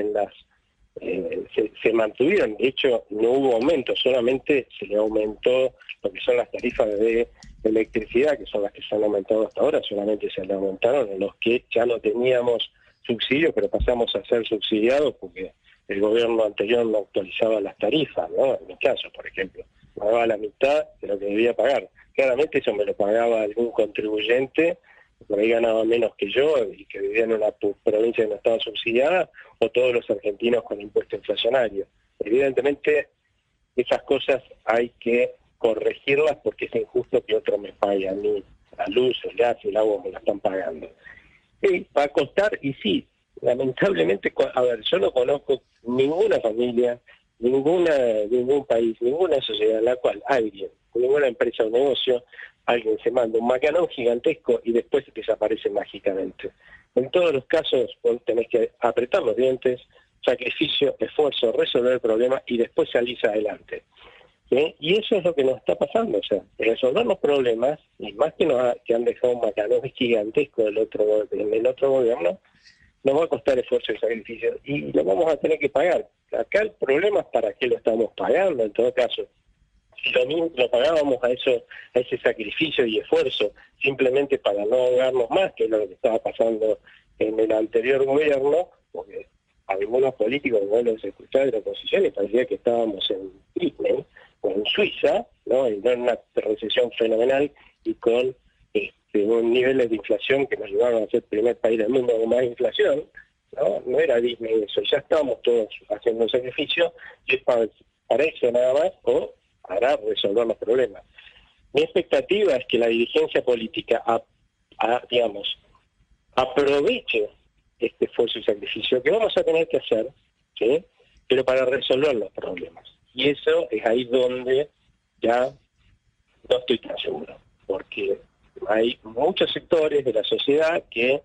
eh, se, mantuvieron, de hecho no hubo aumento, solamente se le aumentó lo que son las tarifas de electricidad, que son las que se han aumentado hasta ahora, solamente se le aumentaron en los que ya no teníamos subsidios, pero pasamos a ser subsidiados porque el gobierno anterior no actualizaba las tarifas, ¿no? En mi caso, por ejemplo, pagaba la mitad de lo que debía pagar claramente eso me lo pagaba algún contribuyente, por ahí ganaba menos que yo y que vivía en una provincia que no estaba subsidiada, o todos los argentinos con impuesto inflacionario. Evidentemente, esas cosas hay que corregirlas porque es injusto que otro me pague a mí la luz, el gas y el agua me la están pagando. Sí, va a costar y sí, lamentablemente, a ver, yo no conozco ninguna familia, ninguna, ningún país, ninguna sociedad en la cual alguien, ninguna empresa o negocio, alguien se manda un macanón gigantesco y después desaparece mágicamente. En todos los casos vos tenés que apretar los dientes, sacrificio, esfuerzo, resolver el problema y después salís adelante. Y eso es lo que nos está pasando, o sea, resolver los problemas, y más que nos que han dejado un macanón gigantesco del otro, del otro gobierno, nos va a costar esfuerzo y sacrificio y lo vamos a tener que pagar. Acá el problema es para qué lo estamos pagando en todo caso. Si lo, mismo, lo pagábamos a eso, a ese sacrificio y esfuerzo, simplemente para no ahogarnos más, que lo que estaba pasando en el anterior gobierno, porque algunos políticos, como los escuchaba de la oposición, y parecía que estábamos en Disney o en Suiza, ¿no? en una recesión fenomenal y con un niveles de inflación que nos llevaron a ser el primer país del mundo con más inflación, ¿no? No era Disney eso, ya estábamos todos haciendo un sacrificio y es para, eso nada más o para resolver los problemas. Mi expectativa es que la dirigencia política, digamos, aproveche este esfuerzo y sacrificio que vamos a tener que hacer, ¿sí? pero para resolver los problemas. Y eso es ahí donde ya no estoy tan seguro, porque hay muchos sectores de la sociedad que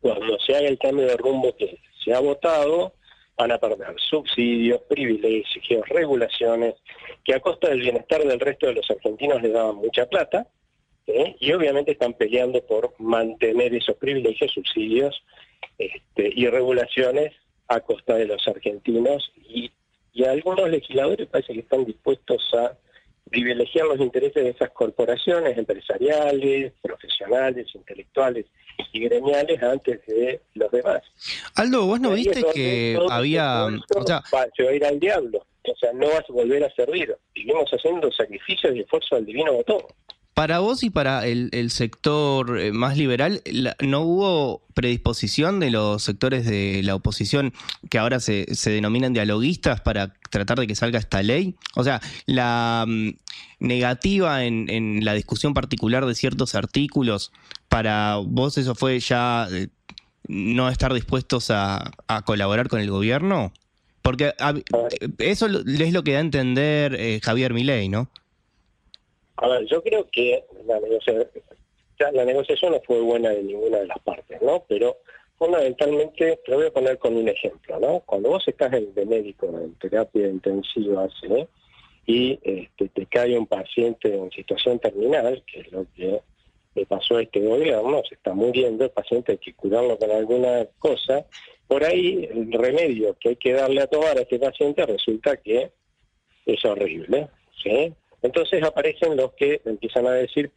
cuando se haga el cambio de rumbo que se ha votado, van a perder subsidios, privilegios, regulaciones, que a costa del bienestar del resto de los argentinos le daban mucha plata, ¿eh? y obviamente están peleando por mantener esos privilegios, subsidios este, y regulaciones a costa de los argentinos, y algunos legisladores parece que están dispuestos a privilegiar los intereses de esas corporaciones empresariales, profesionales, intelectuales y gremiales antes de los demás. Aldo, vos no viste que había... O sea, se va a ir al diablo, o sea, no vas a volver a servir. Vivimos haciendo sacrificios y esfuerzo al divino botón. Para vos y para el, sector eh, más liberal, ¿no hubo predisposición de los sectores de la oposición que ahora se, se denominan dialoguistas para tratar de que salga esta ley? O sea, la mm, negativa en, la discusión particular de ciertos artículos, para vos eso fue ya eh, no estar dispuestos a, colaborar con el gobierno? Porque eso es lo que da a entender eh, Javier Milei, ¿no? A ver, yo creo que la negociación, no fue buena de ninguna de las partes, ¿no? Pero fundamentalmente, te lo voy a poner con un ejemplo, ¿no? Cuando vos estás de médico en terapia intensiva, ¿sí? y este, te cae un paciente en situación terminal, que es lo que le pasó a este gobierno, se está muriendo, el paciente hay que curarlo con alguna cosa, por ahí el remedio que hay que darle a tomar a este paciente resulta que es horrible, ¿sí? Entonces aparecen los que empiezan a decir,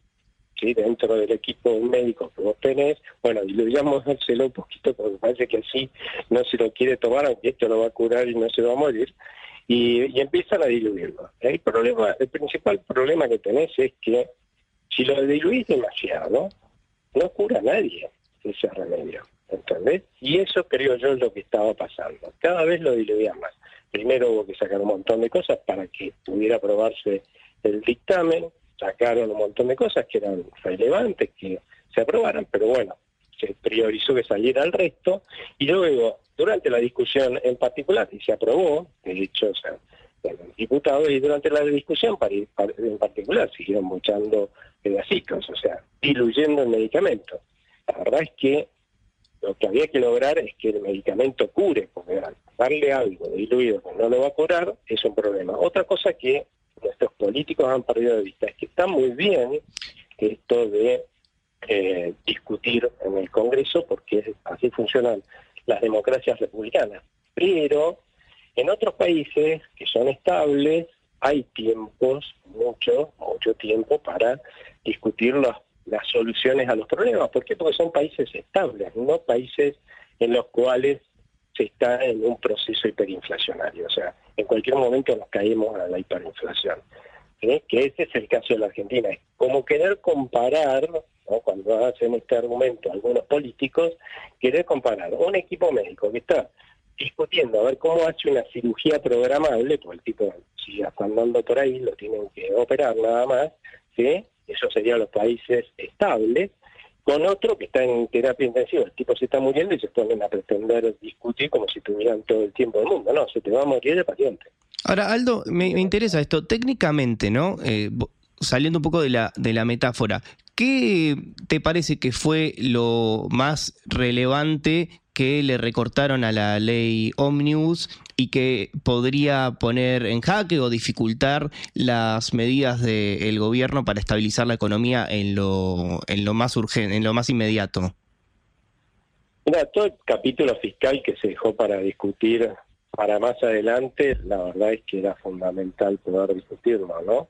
sí, dentro del equipo médico que vos tenés, bueno, diluyámoselo un poquito porque parece que así no se lo quiere tomar, aunque esto lo va a curar y no se va a morir, y, empiezan a diluirlo. El, principal problema que tenés es que si lo diluís demasiado, no cura a nadie ese remedio. ¿Entendés? Y eso creo yo es lo que estaba pasando. Cada vez lo diluían más. Primero hubo que sacar un montón de cosas para que pudiera aprobarse el dictamen, sacaron un montón de cosas que eran relevantes, que se aprobaran, pero bueno, se priorizó que saliera el resto, y luego, durante la discusión en particular, y se aprobó, de hecho, o sea, diputados, y durante la discusión en particular siguieron muchando pedacitos, o sea, diluyendo el medicamento. La verdad es que lo que había que lograr es que el medicamento cure, porque darle algo diluido que no lo va a curar es un problema. Otra cosa que nuestros políticos han perdido de vista. Es que está muy bien esto de eh, discutir en el Congreso, porque así funcionan las democracias republicanas. Pero en otros países que son estables, hay tiempos, mucho, mucho tiempo para discutir las, las soluciones a los problemas. ¿Por qué? Porque son países estables, no países en los cuales se está en un proceso hiperinflacionario. O sea, en cualquier momento nos caemos a la hiperinflación. Que ese es el caso de la Argentina. Es como querer comparar, cuando hacen este argumento algunos políticos, querer comparar un equipo médico que está discutiendo a ver cómo hace una cirugía programable, porque el tipo, si ya está andando por ahí, lo tienen que operar nada más, ¿sí? eso serían los países estables, con otro que está en terapia intensiva. El tipo se está muriendo y se ponen a pretender discutir como si tuvieran todo el tiempo del mundo. No, se te va a morir el paciente. Ahora, Aldo, me, interesa esto. Técnicamente, ¿no? Eh, saliendo un poco de la, de la metáfora, ¿qué te parece que fue lo más relevante que le recortaron a la ley Omnibus y que podría poner en jaque o dificultar las medidas del gobierno para estabilizar la economía en lo, en lo más urgente, en lo más inmediato? Mira, todo el capítulo fiscal que se dejó para discutir para más adelante, la verdad es que era fundamental poder discutirlo, ¿no?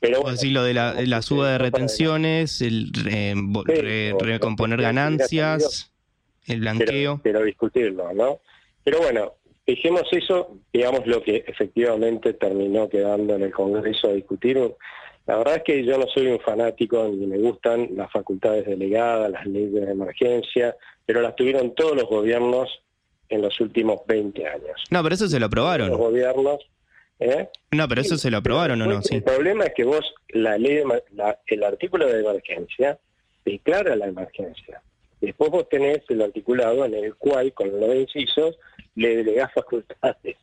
Pero Puedo decir lo de la, la suba de retenciones, el re- re- recomponer ganancias, el blanqueo. pero, pero discutirlo, ¿no? Pero bueno, dejemos eso, digamos lo que efectivamente terminó quedando en el Congreso a discutir. La verdad es que yo no soy un fanático ni me gustan las facultades delegadas, las leyes de emergencia, pero las tuvieron todos los gobiernos en los últimos 20 años. No, pero eso se lo Los aprobaron. gobiernos, ¿eh? No, pero eso se lo aprobaron o no, sí. El problema es que vos, la ley de la- el artículo de emergencia declara la emergencia. Después vos tenés el articulado en el cual, con los incisos, le delegás facultades.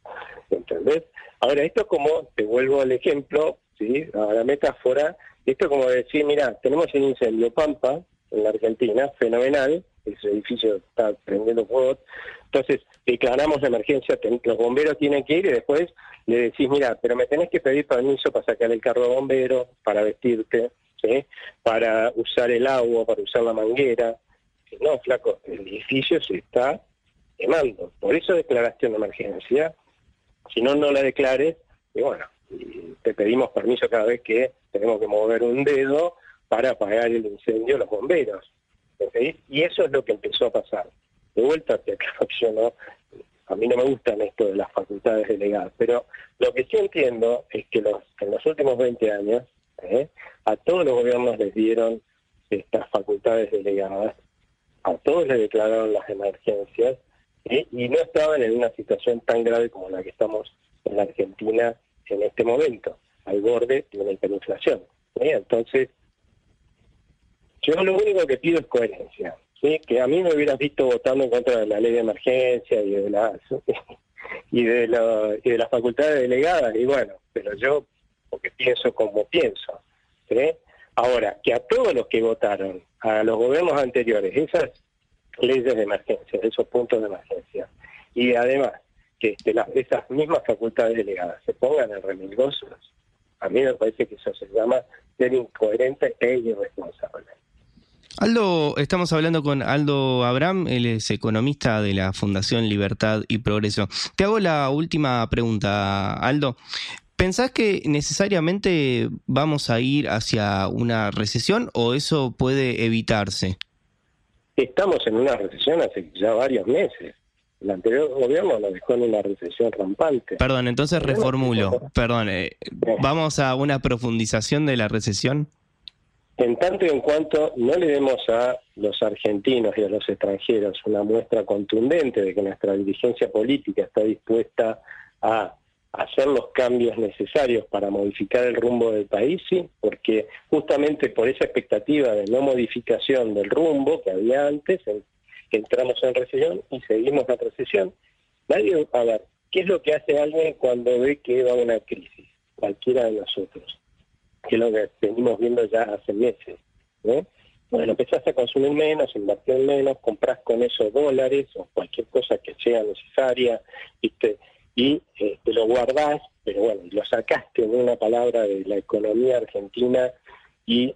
¿Entendés? Ahora, esto es como, te vuelvo al ejemplo, ¿sí? a la metáfora, esto es como decir, mira, tenemos el incendio Pampa en la Argentina, fenomenal, ese edificio está prendiendo fuego, entonces declaramos la emergencia, los bomberos tienen que ir y después le decís, mira, pero me tenés que pedir permiso para sacar el carro de bombero, para vestirte, ¿sí? para usar el agua, para usar la manguera. No, flaco, el edificio se está quemando. Por eso declaración de emergencia. Si no, no la declares, y bueno, te pedimos permiso cada vez que tenemos que mover un dedo para apagar el incendio los bomberos. Y eso es lo que empezó a pasar. De vuelta te aclaro yo a mí no me gustan esto de las facultades delegadas, pero lo que sí entiendo es que en los últimos 20 años ¿eh? a todos los gobiernos les dieron estas facultades delegadas, a todos les declararon las emergencias y no estaban en una situación tan grave como la que estamos en la Argentina en este momento, al borde de una hiperinflación. Entonces, yo lo único que pido es coherencia. Que a mí me hubieras visto votando en contra de la ley de emergencia y de las y de, la, y de las facultades delegadas, y bueno, pero yo, porque pienso como pienso. Ahora, que a todos los que votaron, a los gobiernos anteriores, esas leyes de emergencia, esos puntos de emergencia, y además que este, las, esas mismas facultades delegadas se pongan en remilgosos, a mí me parece que eso se llama ser incoherente e irresponsable. Aldo, estamos hablando con Aldo Abraham, él es economista de la Fundación Libertad y Progreso. Te hago la última pregunta, Aldo. ¿Pensás que necesariamente vamos a ir hacia una recesión o eso puede evitarse? Estamos en una recesión hace ya varios meses. El anterior gobierno nos dejó en una recesión rampante. Perdón, entonces reformulo. Perdón, eh, ¿vamos a una profundización de la recesión? En tanto y en cuanto no le demos a los argentinos y a los extranjeros una muestra contundente de que nuestra dirigencia política está dispuesta a hacer los cambios necesarios para modificar el rumbo del país, sí, porque justamente por esa expectativa de no modificación del rumbo que había antes, en- entramos en recesión y seguimos la recesión. Nadie, a ver, ¿qué es lo que hace alguien cuando ve que va una crisis? Cualquiera de nosotros que es lo que venimos viendo ya hace meses. ¿no? Bueno, empezás a consumir menos, invertir menos, compras con esos dólares o cualquier cosa que sea necesaria, ¿viste? Y te lo guardás, pero bueno, y lo sacaste en una palabra de la economía argentina y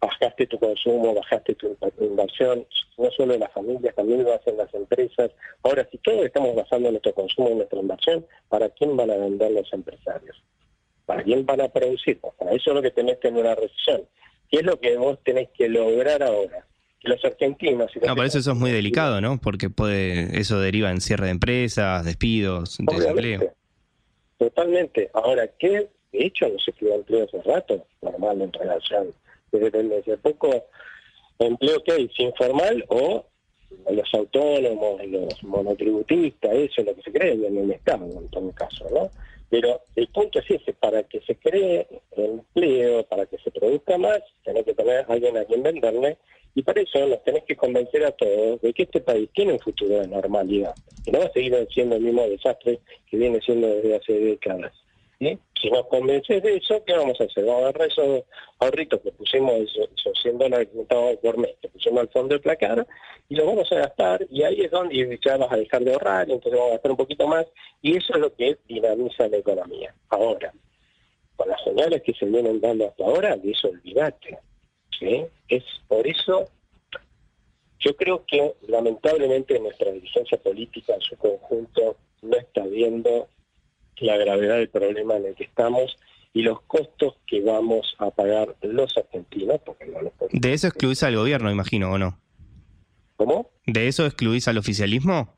bajaste tu consumo, bajaste tu inversión, no solo en las familias, también lo hacen las empresas. Ahora, si todos estamos basando nuestro consumo en nuestra inversión, ¿para quién van a vender los empresarios? ¿Para quién van a producir? Para eso es lo que tenés tener una recesión. ¿Qué es lo que vos tenés que lograr ahora? Que los argentinos... Y los No, por eso eso es muy delicado, ¿no? Porque puede, eso deriva en cierre de empresas, despidos, desempleo. Totalmente. Ahora, ¿qué? De hecho, no se creó empleo hace rato, normal en relación. Desde, desde poco empleo que hay, informal o los autónomos, los monotributistas, eso es lo que se cree en el Estado en todo caso, ¿no? Pero el punto es ese, para que se cree empleo, para que se produzca más, tiene que tener alguien a quien venderle Y para eso nos tenés que convencer a todos de que este país tiene un futuro de normalidad y no va a seguir siendo el mismo desastre que viene siendo desde hace décadas. Si nos convences de eso, ¿qué vamos a hacer? Vamos a agarrar esos ahorritos que pusimos, esos 100 dólares que por mes, que pusimos al fondo de placar, y los vamos a gastar, y ahí es donde ya vas a dejar de ahorrar, entonces vamos a gastar un poquito más, y eso es lo que dinamiza la economía. Ahora, con las señales que se vienen dando hasta ahora, de eso olvídate. Es por eso, yo creo que lamentablemente nuestra dirigencia política en su conjunto no está viendo la gravedad del problema en el que estamos y los costos que vamos a pagar los argentinos, porque no ¿De eso excluís al gobierno, imagino, o no? ¿Cómo? ¿De eso excluís al oficialismo?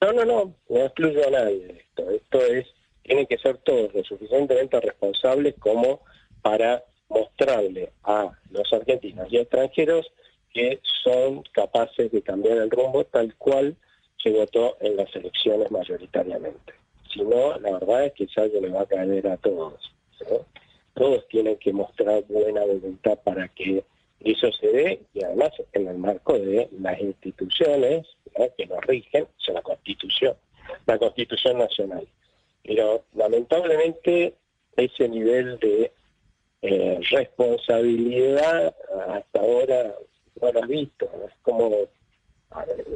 No, no, no, no excluyo a nadie de esto. Esto es, tienen que ser todos lo suficientemente responsables como para mostrarle a los argentinos y extranjeros que son capaces de cambiar el rumbo tal cual se votó en las elecciones mayoritariamente. Si no, la verdad es que eso le va a caer a todos. Todos tienen que mostrar buena voluntad para que eso se dé y además en el marco de las instituciones que nos rigen, o la Constitución, la Constitución Nacional. Pero lamentablemente ese nivel de eh, responsabilidad hasta ahora no lo has visto. Es como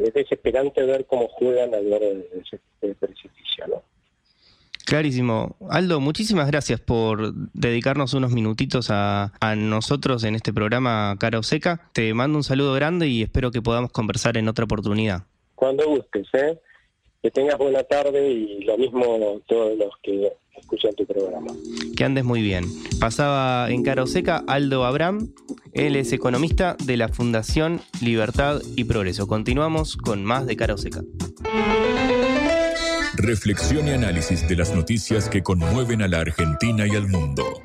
es desesperante ver cómo juegan al borde de ese precipicio, ¿no? Clarísimo. Aldo, muchísimas gracias por dedicarnos unos minutitos a, nosotros en este programa Cara Seca. Te mando un saludo grande y espero que podamos conversar en otra oportunidad. Cuando gustes, ¿eh? Que tengas buena tarde y lo mismo todos los que escuchan tu programa. Que andes muy bien. Pasaba en Cara Seca Aldo Abraham. Él es economista de la Fundación Libertad y Progreso. Continuamos con más de Cara Seca. Reflexión y análisis de las noticias que conmueven a la Argentina y al mundo.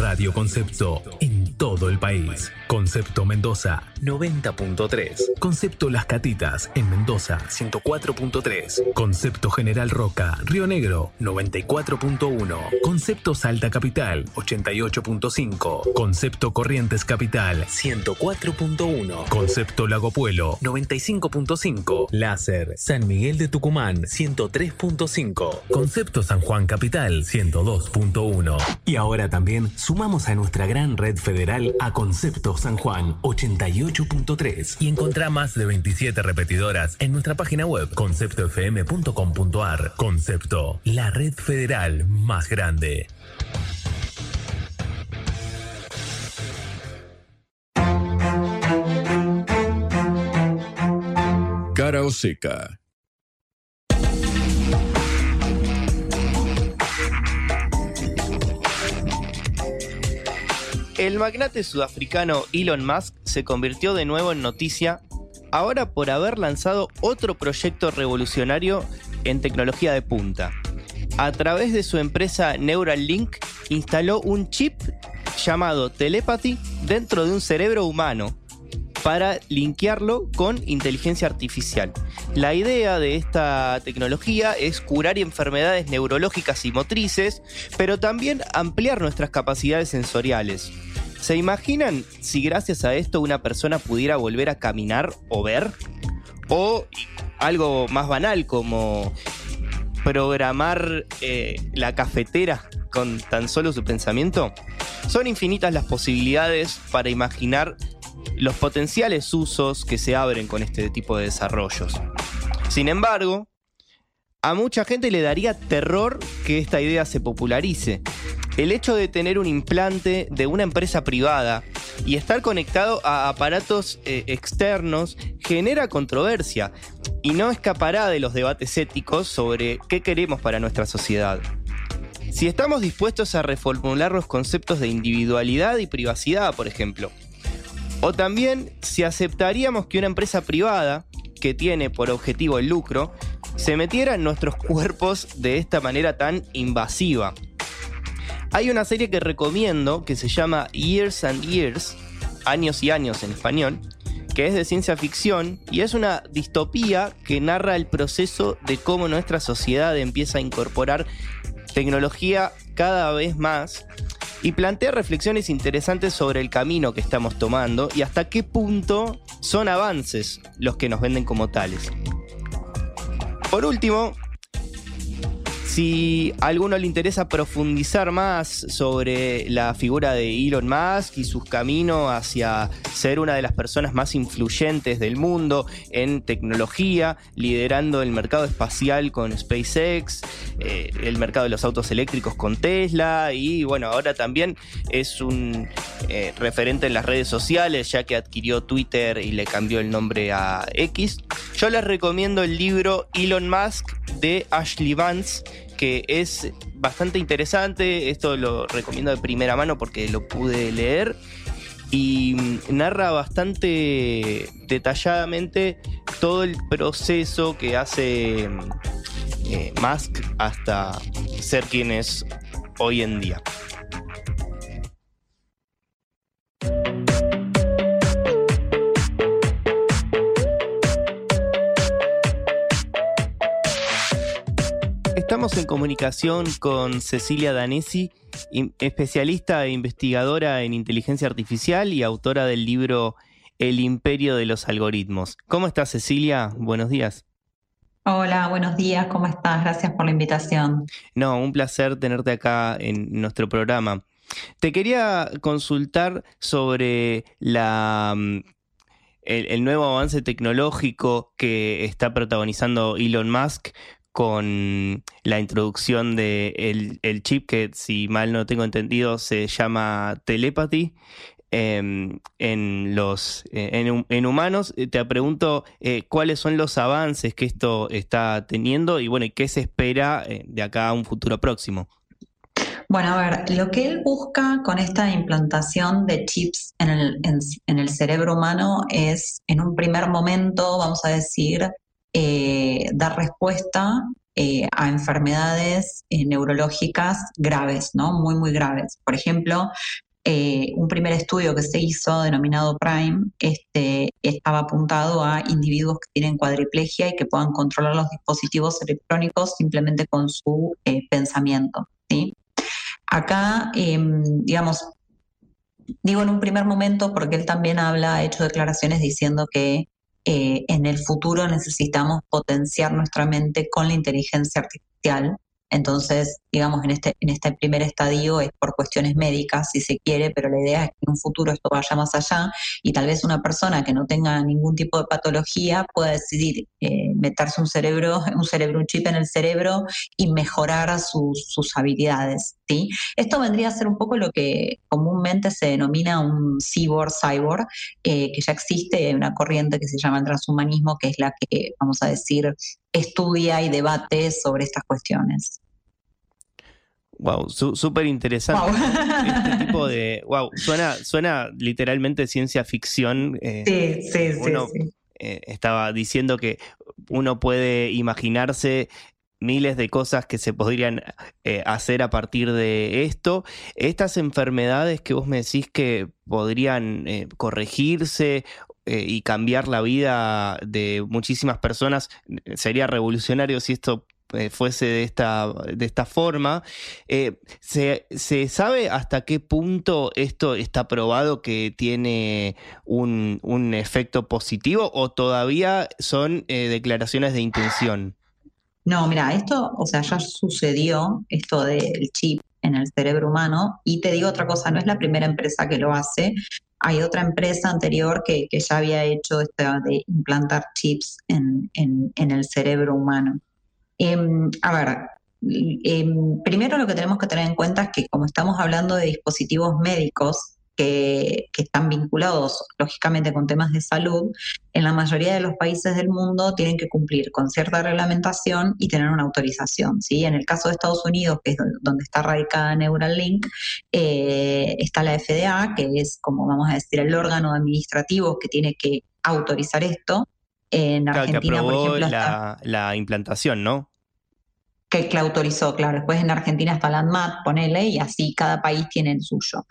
Radio Concepto en todo el país. Concepto Mendoza 90.3. Concepto Las Catitas en Mendoza 104.3. Concepto General Roca, Río Negro 94.1. Concepto Salta Capital 88.5. Concepto Corrientes Capital 104.1. Concepto Lago Puelo 95.5. Láser San Miguel de Tucumán 103.5. Concepto San Juan Capital 102.1. Y ahora también sumamos a nuestra gran red federal a Concepto San Juan 88.3 y encontrá más de 27 repetidoras en nuestra página web conceptofm.com.ar. Concepto, la red federal más grande. Cara o seca El magnate sudafricano Elon Musk se convirtió de nuevo en noticia, ahora por haber lanzado otro proyecto revolucionario en tecnología de punta. A través de su empresa Neuralink instaló un chip llamado Telepathy dentro de un cerebro humano para linkearlo con inteligencia artificial. La idea de esta tecnología es curar enfermedades neurológicas y motrices, pero también ampliar nuestras capacidades sensoriales. ¿Se imaginan si gracias a esto una persona pudiera volver a caminar o ver? O algo más banal como programar eh, la cafetera con tan solo su pensamiento? Son infinitas las posibilidades para imaginar los potenciales usos que se abren con este tipo de desarrollos. Sin embargo, a mucha gente le daría terror que esta idea se popularice. El hecho de tener un implante de una empresa privada y estar conectado a aparatos eh, externos genera controversia y no escapará de los debates éticos sobre qué queremos para nuestra sociedad. Si estamos dispuestos a reformular los conceptos de individualidad y privacidad, por ejemplo, o también si aceptaríamos que una empresa privada, que tiene por objetivo el lucro, se metiera en nuestros cuerpos de esta manera tan invasiva. Hay una serie que recomiendo que se llama Years and Years, años y años en español, que es de ciencia ficción y es una distopía que narra el proceso de cómo nuestra sociedad empieza a incorporar tecnología cada vez más y plantea reflexiones interesantes sobre el camino que estamos tomando y hasta qué punto son avances los que nos venden como tales. Por último, si a alguno le interesa profundizar más sobre la figura de Elon Musk y sus caminos hacia ser una de las personas más influyentes del mundo en tecnología, liderando el mercado espacial con SpaceX, eh, el mercado de los autos eléctricos con Tesla y bueno, ahora también es un eh, referente en las redes sociales ya que adquirió Twitter y le cambió el nombre a X. Yo les recomiendo el libro Elon Musk de Ashley Vance que es bastante interesante. Esto lo recomiendo de primera mano porque lo pude leer. Y narra bastante detalladamente todo el proceso que hace eh, Musk hasta ser quien es hoy en día. Estamos en comunicación con Cecilia Danesi, especialista e investigadora en inteligencia artificial y autora del libro El imperio de los algoritmos. ¿Cómo estás, Cecilia? Buenos días. Hola, buenos días, ¿cómo estás? Gracias por la invitación. No, un placer tenerte acá en nuestro programa. Te quería consultar sobre la mm, el, nuevo avance tecnológico que está protagonizando Elon Musk con la introducción de el, chip que, si mal no tengo entendido, se llama telepathy. Em, en los en, humanos eh, te pregunto eh, cuáles son los avances que esto está teniendo y bueno qué se espera eh, de acá a un futuro próximo bueno, a ver, lo que él busca con esta implantación de chips en el, en el cerebro humano es, en un primer momento, vamos a decir, eh, dar respuesta eh, a enfermedades eh, neurológicas graves, ¿no? Muy, muy graves. Por ejemplo, un primer estudio que se hizo, denominado PRIME, este, estaba apuntado a individuos que tienen cuadriplegia y que puedan controlar los dispositivos electrónicos simplemente con su pensamiento. ¿sí? Acá, em, digamos, digo en un primer momento porque él también habla, ha hecho declaraciones diciendo que eh, en el futuro necesitamos potenciar nuestra mente con la inteligencia artificial entonces, digamos, en este, en este primer estadio es por cuestiones médicas, si se quiere, pero la idea es que en un futuro esto vaya más allá y tal vez una persona que no tenga ningún tipo de patología pueda decidir eh, meterse un cerebro, un cerebro, un chip en el cerebro y mejorar sus, sus habilidades. ¿sí? Esto vendría a ser un poco lo que comúnmente se denomina un cyborg, cyborg, eh, que ya existe una corriente que se llama el transhumanismo, que es la que, vamos a decir, estudia y debate sobre estas cuestiones. Wow, súper interesante. Este tipo de. Wow, suena, suena literalmente ciencia ficción. Eh, sí, sí, uno, sí, eh, estaba diciendo que uno puede imaginarse miles de cosas que se podrían eh, hacer a partir de esto. Estas enfermedades que vos me decís que podrían corregirse y cambiar la vida de muchísimas personas, sería revolucionario si esto eh, fuese de esta, de esta forma. Eh, ¿se, sabe hasta qué punto esto está probado que tiene un, efecto positivo o todavía son eh, declaraciones de intención? No, mira, esto, o sea, ya sucedió esto del chip en el cerebro humano y te digo otra cosa, no es la primera empresa que lo hace. Hay otra empresa anterior que, ya había hecho esto de implantar chips en, el cerebro humano. Em, a ver, em, primero lo que tenemos que tener en cuenta es que como estamos hablando de dispositivos médicos que, están vinculados lógicamente con temas de salud, en la mayoría de los países del mundo tienen que cumplir con cierta reglamentación y tener una autorización. ¿sí? En el caso de Estados Unidos, que es donde está radicada Neuralink, eh, está la FDA, que es como vamos a decir el órgano administrativo que tiene que autorizar esto en Argentina, por ejemplo. La, la implantación, ¿no? Que, que autorizó, claro. Después en Argentina está la ANMAT, ponele, y así cada país tiene el suyo.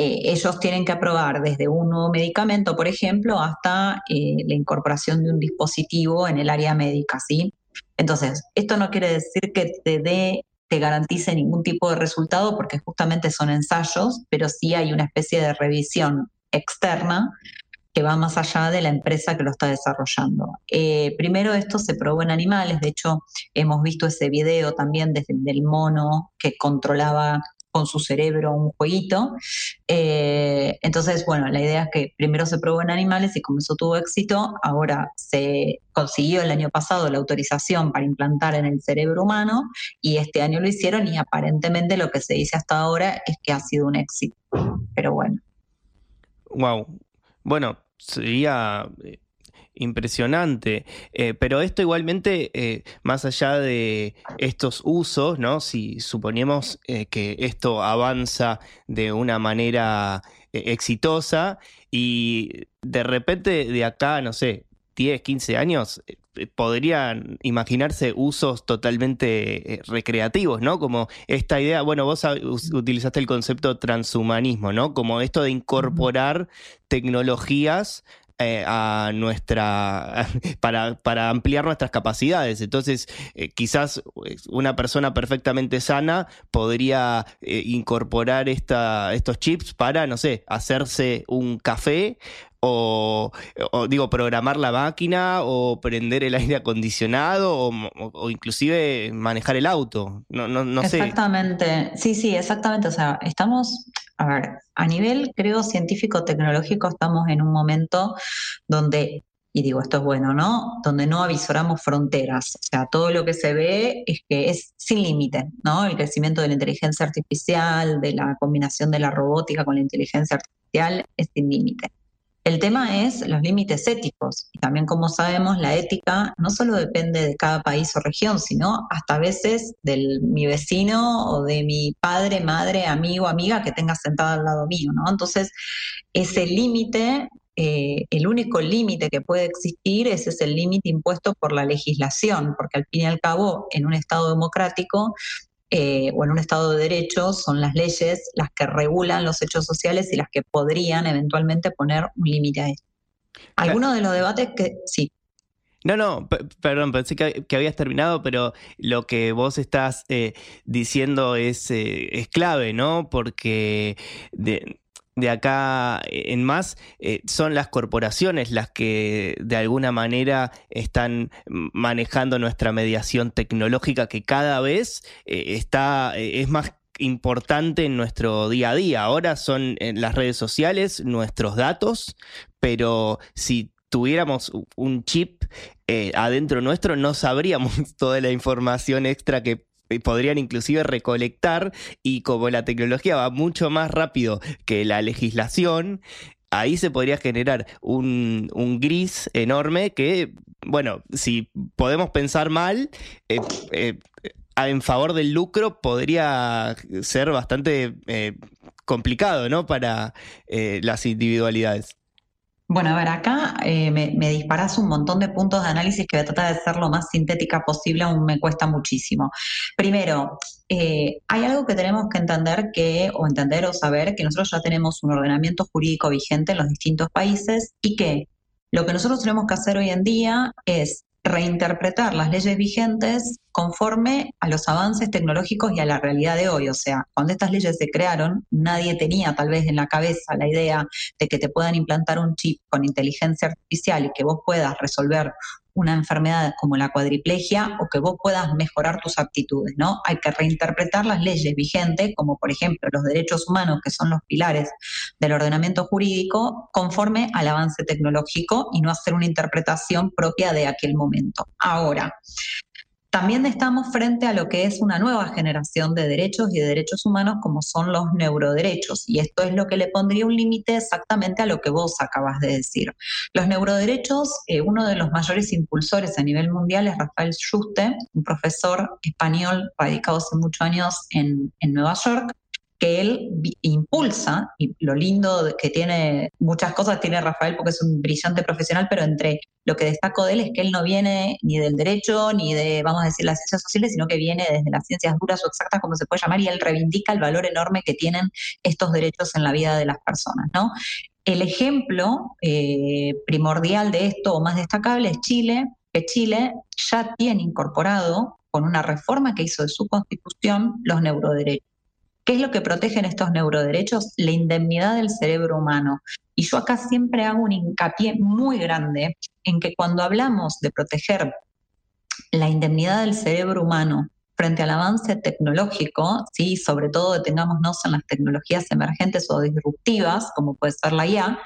Eh, ellos tienen que aprobar desde un nuevo medicamento, por ejemplo, hasta eh, la incorporación de un dispositivo en el área médica, ¿sí? Entonces, esto no quiere decir que te dé te garantice ningún tipo de resultado porque justamente son ensayos, pero sí hay una especie de revisión externa que va más allá de la empresa que lo está desarrollando. Eh, primero esto se probó en animales, de hecho hemos visto ese video también desde el mono que controlaba con su cerebro un jueguito. Eh, entonces, bueno, la idea es que primero se probó en animales y como eso tuvo éxito, ahora se consiguió el año pasado la autorización para implantar en el cerebro humano y este año lo hicieron y aparentemente lo que se dice hasta ahora es que ha sido un éxito. Pero bueno. Wow. Bueno, sería eh, impresionante. Eh, pero esto igualmente, eh, más allá de estos usos, ¿no? Si suponemos que esto avanza de una manera exitosa y de repente de acá, no sé, 10, 15 años, podrían imaginarse usos totalmente recreativos, ¿no? Como esta idea, bueno, vos utilizaste el concepto transhumanismo, ¿no? Como esto de incorporar tecnologías eh, a nuestra para, para, ampliar nuestras capacidades. Entonces, eh, quizás eh, una persona perfectamente sana podría incorporar esta, estos chips para, no sé, hacerse un café o, digo, programar la máquina o prender el aire acondicionado o, inclusive manejar el auto. No, no, no sé. Exactamente, sí, sí, exactamente. O sea, estamos, a ver, a nivel, creo, científico-tecnológico, estamos en un momento donde y digo, esto es bueno, ¿no? Donde no avisoramos fronteras. O sea, todo lo que se ve es que es sin límite, ¿no? El crecimiento de la inteligencia artificial, de la combinación de la robótica con la inteligencia artificial es sin límite. El tema es los límites éticos. Y también, como sabemos, la ética no solo depende de cada país o región, sino hasta a veces de mi vecino o de mi padre, madre, amigo, amiga que tenga sentada al lado mío, ¿no? Entonces, ese límite eh, el único límite que puede existir ese es el límite impuesto por la legislación, porque al fin y al cabo, en un Estado democrático, eh, o en un Estado de Derecho son las leyes las que regulan los hechos sociales y las que podrían eventualmente poner un límite a esto. Algunos de los debates que sí. No, no, perdón, pensé que, habías terminado, pero lo que vos estás eh, diciendo es, eh, es clave, ¿no? Porque de, de acá en más eh, son las corporaciones las que de alguna manera están manejando nuestra mediación tecnológica que cada vez eh, está eh, es más importante en nuestro día a día. Ahora son en las redes sociales nuestros datos, pero si tuviéramos un chip adentro nuestro, no sabríamos toda la información extra que podrían inclusive recolectar y como la tecnología va mucho más rápido que la legislación, ahí se podría generar un, gris enorme que, bueno, si podemos pensar mal, eh, eh, en favor del lucro podría ser bastante eh, complicado, ¿no? Para las individualidades. Bueno, a ver, acá eh, me, me, disparas un montón de puntos de análisis que voy a tratar de ser lo más sintética posible, aún me cuesta muchísimo. Primero, eh, hay algo que tenemos que entender que, o entender o saber, que nosotros ya tenemos un ordenamiento jurídico vigente en los distintos países y que lo que nosotros tenemos que hacer hoy en día es reinterpretar las leyes vigentes conforme a los avances tecnológicos y a la realidad de hoy. O sea, cuando estas leyes se crearon, nadie tenía tal vez en la cabeza la idea de que te puedan implantar un chip con inteligencia artificial y que vos puedas resolver una enfermedad como la cuadriplegia o que vos puedas mejorar tus aptitudes, ¿no? Hay que reinterpretar las leyes vigentes, como por ejemplo los derechos humanos, que son los pilares del ordenamiento jurídico, conforme al avance tecnológico y no hacer una interpretación propia de aquel momento. Ahora, también estamos frente a lo que es una nueva generación de derechos y de derechos humanos como son los neuroderechos. Y esto es lo que le pondría un límite exactamente a lo que vos acabas de decir. Los neuroderechos, eh, uno de los mayores impulsores a nivel mundial es Rafael Juste, un profesor español radicado hace muchos años en, en Nueva York, que él impulsa, y lo lindo que tiene, muchas cosas tiene Rafael porque es un brillante profesional, pero entre lo que destaco de él es que él no viene ni del derecho, ni de, vamos a decir, las ciencias sociales, sino que viene desde las ciencias duras o exactas, como se puede llamar, y él reivindica el valor enorme que tienen estos derechos en la vida de las personas, ¿no? El ejemplo eh, primordial de esto, o más destacable, es Chile, que Chile ya tiene incorporado con una reforma que hizo de su constitución los neuroderechos. ¿Qué es lo que protegen estos neuroderechos? La indemnidad del cerebro humano. Y yo acá siempre hago un hincapié muy grande en que cuando hablamos de proteger la indemnidad del cerebro humano frente al avance tecnológico, ¿sí? sobre todo detengámonos en las tecnologías emergentes o disruptivas, como puede ser la IA,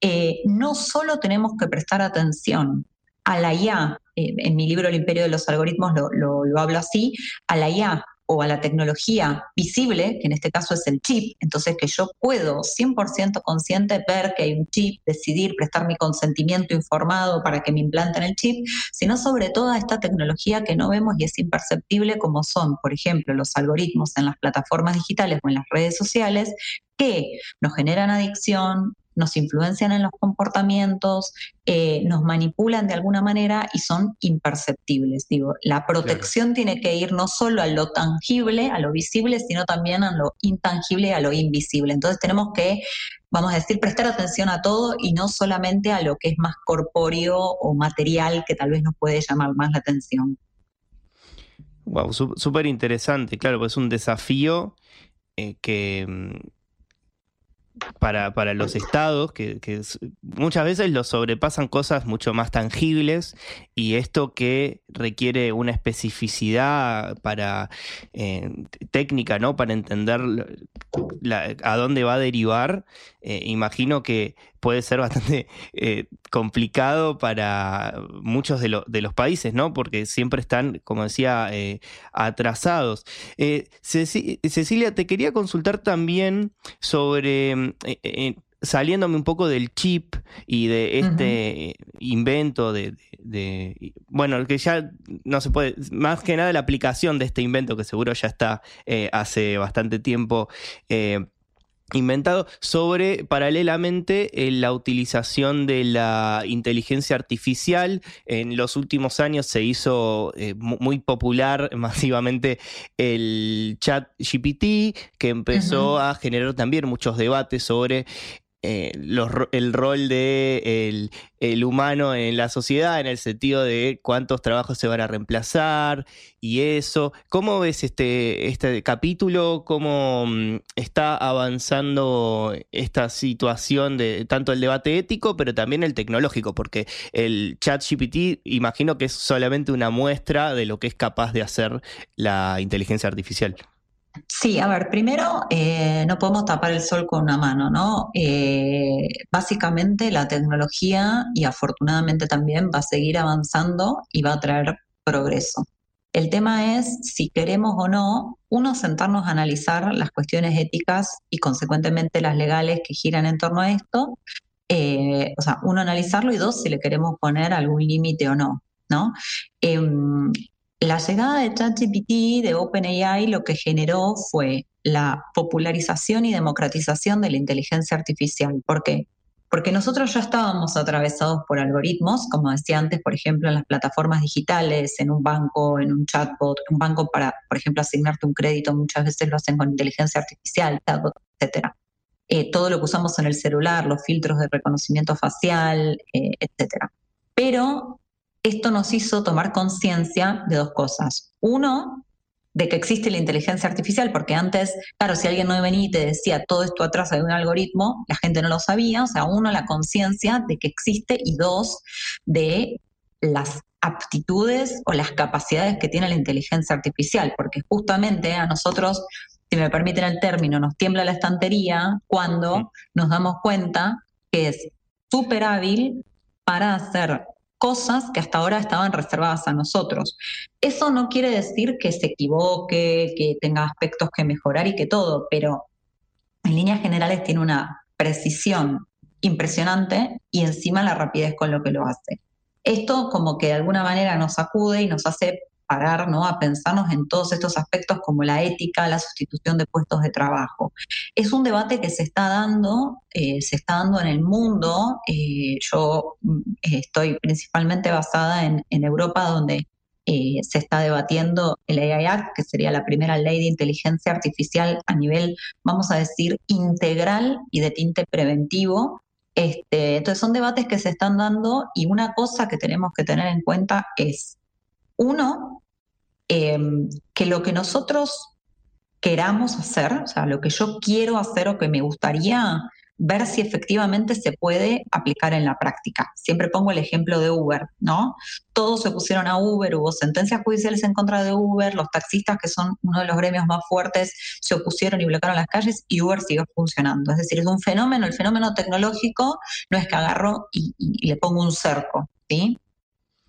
eh, no solo tenemos que prestar atención a la IA, eh, en mi libro El Imperio de los Algoritmos lo, lo hablo así, a la IA o a la tecnología visible, que en este caso es el chip, entonces que yo puedo 100% consciente ver que hay un chip, decidir, prestar mi consentimiento informado para que me implanten el chip, sino sobre toda esta tecnología que no vemos y es imperceptible como son, por ejemplo, los algoritmos en las plataformas digitales o en las redes sociales que nos generan adicción, nos influencian en los comportamientos, eh, nos manipulan de alguna manera y son imperceptibles. Digo, la protección tiene que ir no solo a lo tangible, a lo visible, sino también a lo intangible, a lo invisible. Entonces tenemos que, vamos a decir, prestar atención a todo y no solamente a lo que es más corpóreo o material que tal vez nos puede llamar más la atención. Wow, súper interesante, claro, pues es un desafío eh, que mm, para, para los estados, que, muchas veces los sobrepasan cosas mucho más tangibles y esto que requiere una especificidad para eh, técnica, ¿no? Para entender a dónde va a derivar, eh, imagino que puede ser bastante eh, complicado para muchos de, los países, ¿no? Porque siempre están, como decía, eh, atrasados. Cecilia, te quería consultar también sobre saliéndome un poco del chip y de este invento de, bueno, que ya no se puede, más que nada la aplicación de este invento que seguro ya está hace bastante tiempo inventado sobre paralelamente eh, la utilización de la inteligencia artificial. En los últimos años se hizo eh, muy popular masivamente el chat GPT, que empezó a generar también muchos debates sobre eh, el rol de el, humano en la sociedad, en el sentido de cuántos trabajos se van a reemplazar y eso. ¿Cómo ves este, este capítulo? ¿Cómo mm, está avanzando esta situación de tanto el debate ético, pero también el tecnológico? Porque el chat GPT imagino que es solamente una muestra de lo que es capaz de hacer la inteligencia artificial. Sí, a ver, primero eh, no podemos tapar el sol con una mano, ¿no? Eh, básicamente la tecnología y afortunadamente también va a seguir avanzando y va a traer progreso. El tema es si queremos o no, uno, sentarnos a analizar las cuestiones éticas y consecuentemente las legales que giran en torno a esto. Eh, o sea, uno analizarlo y dos, si le queremos poner algún límite o no. ¿no? Em, la llegada de ChatGPT, de OpenAI, lo que generó fue la popularización y democratización de la inteligencia artificial. ¿Por qué? Porque nosotros ya estábamos atravesados por algoritmos, como decía antes, por ejemplo, en las plataformas digitales, en un banco, en un chatbot, un banco para, por ejemplo, asignarte un crédito, muchas veces lo hacen con inteligencia artificial, chatbot, etc. Eh, todo lo que usamos en el celular, los filtros de reconocimiento facial, eh, etc. Pero esto nos hizo tomar conciencia de dos cosas. Uno, de que existe la inteligencia artificial, porque antes, claro, si alguien no venía y te decía todo esto atrás de un algoritmo, la gente no lo sabía, o sea, uno, la conciencia de que existe y dos, de las aptitudes o las capacidades que tiene la inteligencia artificial, porque justamente a nosotros, si me permiten el término, nos tiembla la estantería cuando nos damos cuenta que es súper hábil para hacer cosas que hasta ahora estaban reservadas a nosotros. Eso no quiere decir que se equivoque, que tenga aspectos que mejorar y que todo, pero en líneas generales tiene una precisión impresionante y encima la rapidez con lo que lo hace. Esto como que de alguna manera nos acude y nos hace parar ¿no? a pensarnos en todos estos aspectos como la ética, la sustitución de puestos de trabajo. Es un debate que se está dando, eh, se está dando en el mundo. Eh, yo mm, estoy principalmente basada en, Europa, donde eh, se está debatiendo el AI Act, que sería la primera ley de inteligencia artificial a nivel, vamos a decir, integral y de tinte preventivo. Este, entonces son debates que se están dando y una cosa que tenemos que tener en cuenta es, uno, em, que lo que nosotros queramos hacer, o sea, lo que yo quiero hacer o que me gustaría ver si efectivamente se puede aplicar en la práctica. Siempre pongo el ejemplo de Uber, ¿no? Todos se pusieron a Uber, hubo sentencias judiciales en contra de Uber, los taxistas, que son uno de los gremios más fuertes, se opusieron y bloquearon las calles y Uber siguió funcionando. Es decir, es un fenómeno, el fenómeno tecnológico no es que agarro y, y le pongo un cerco, ¿sí?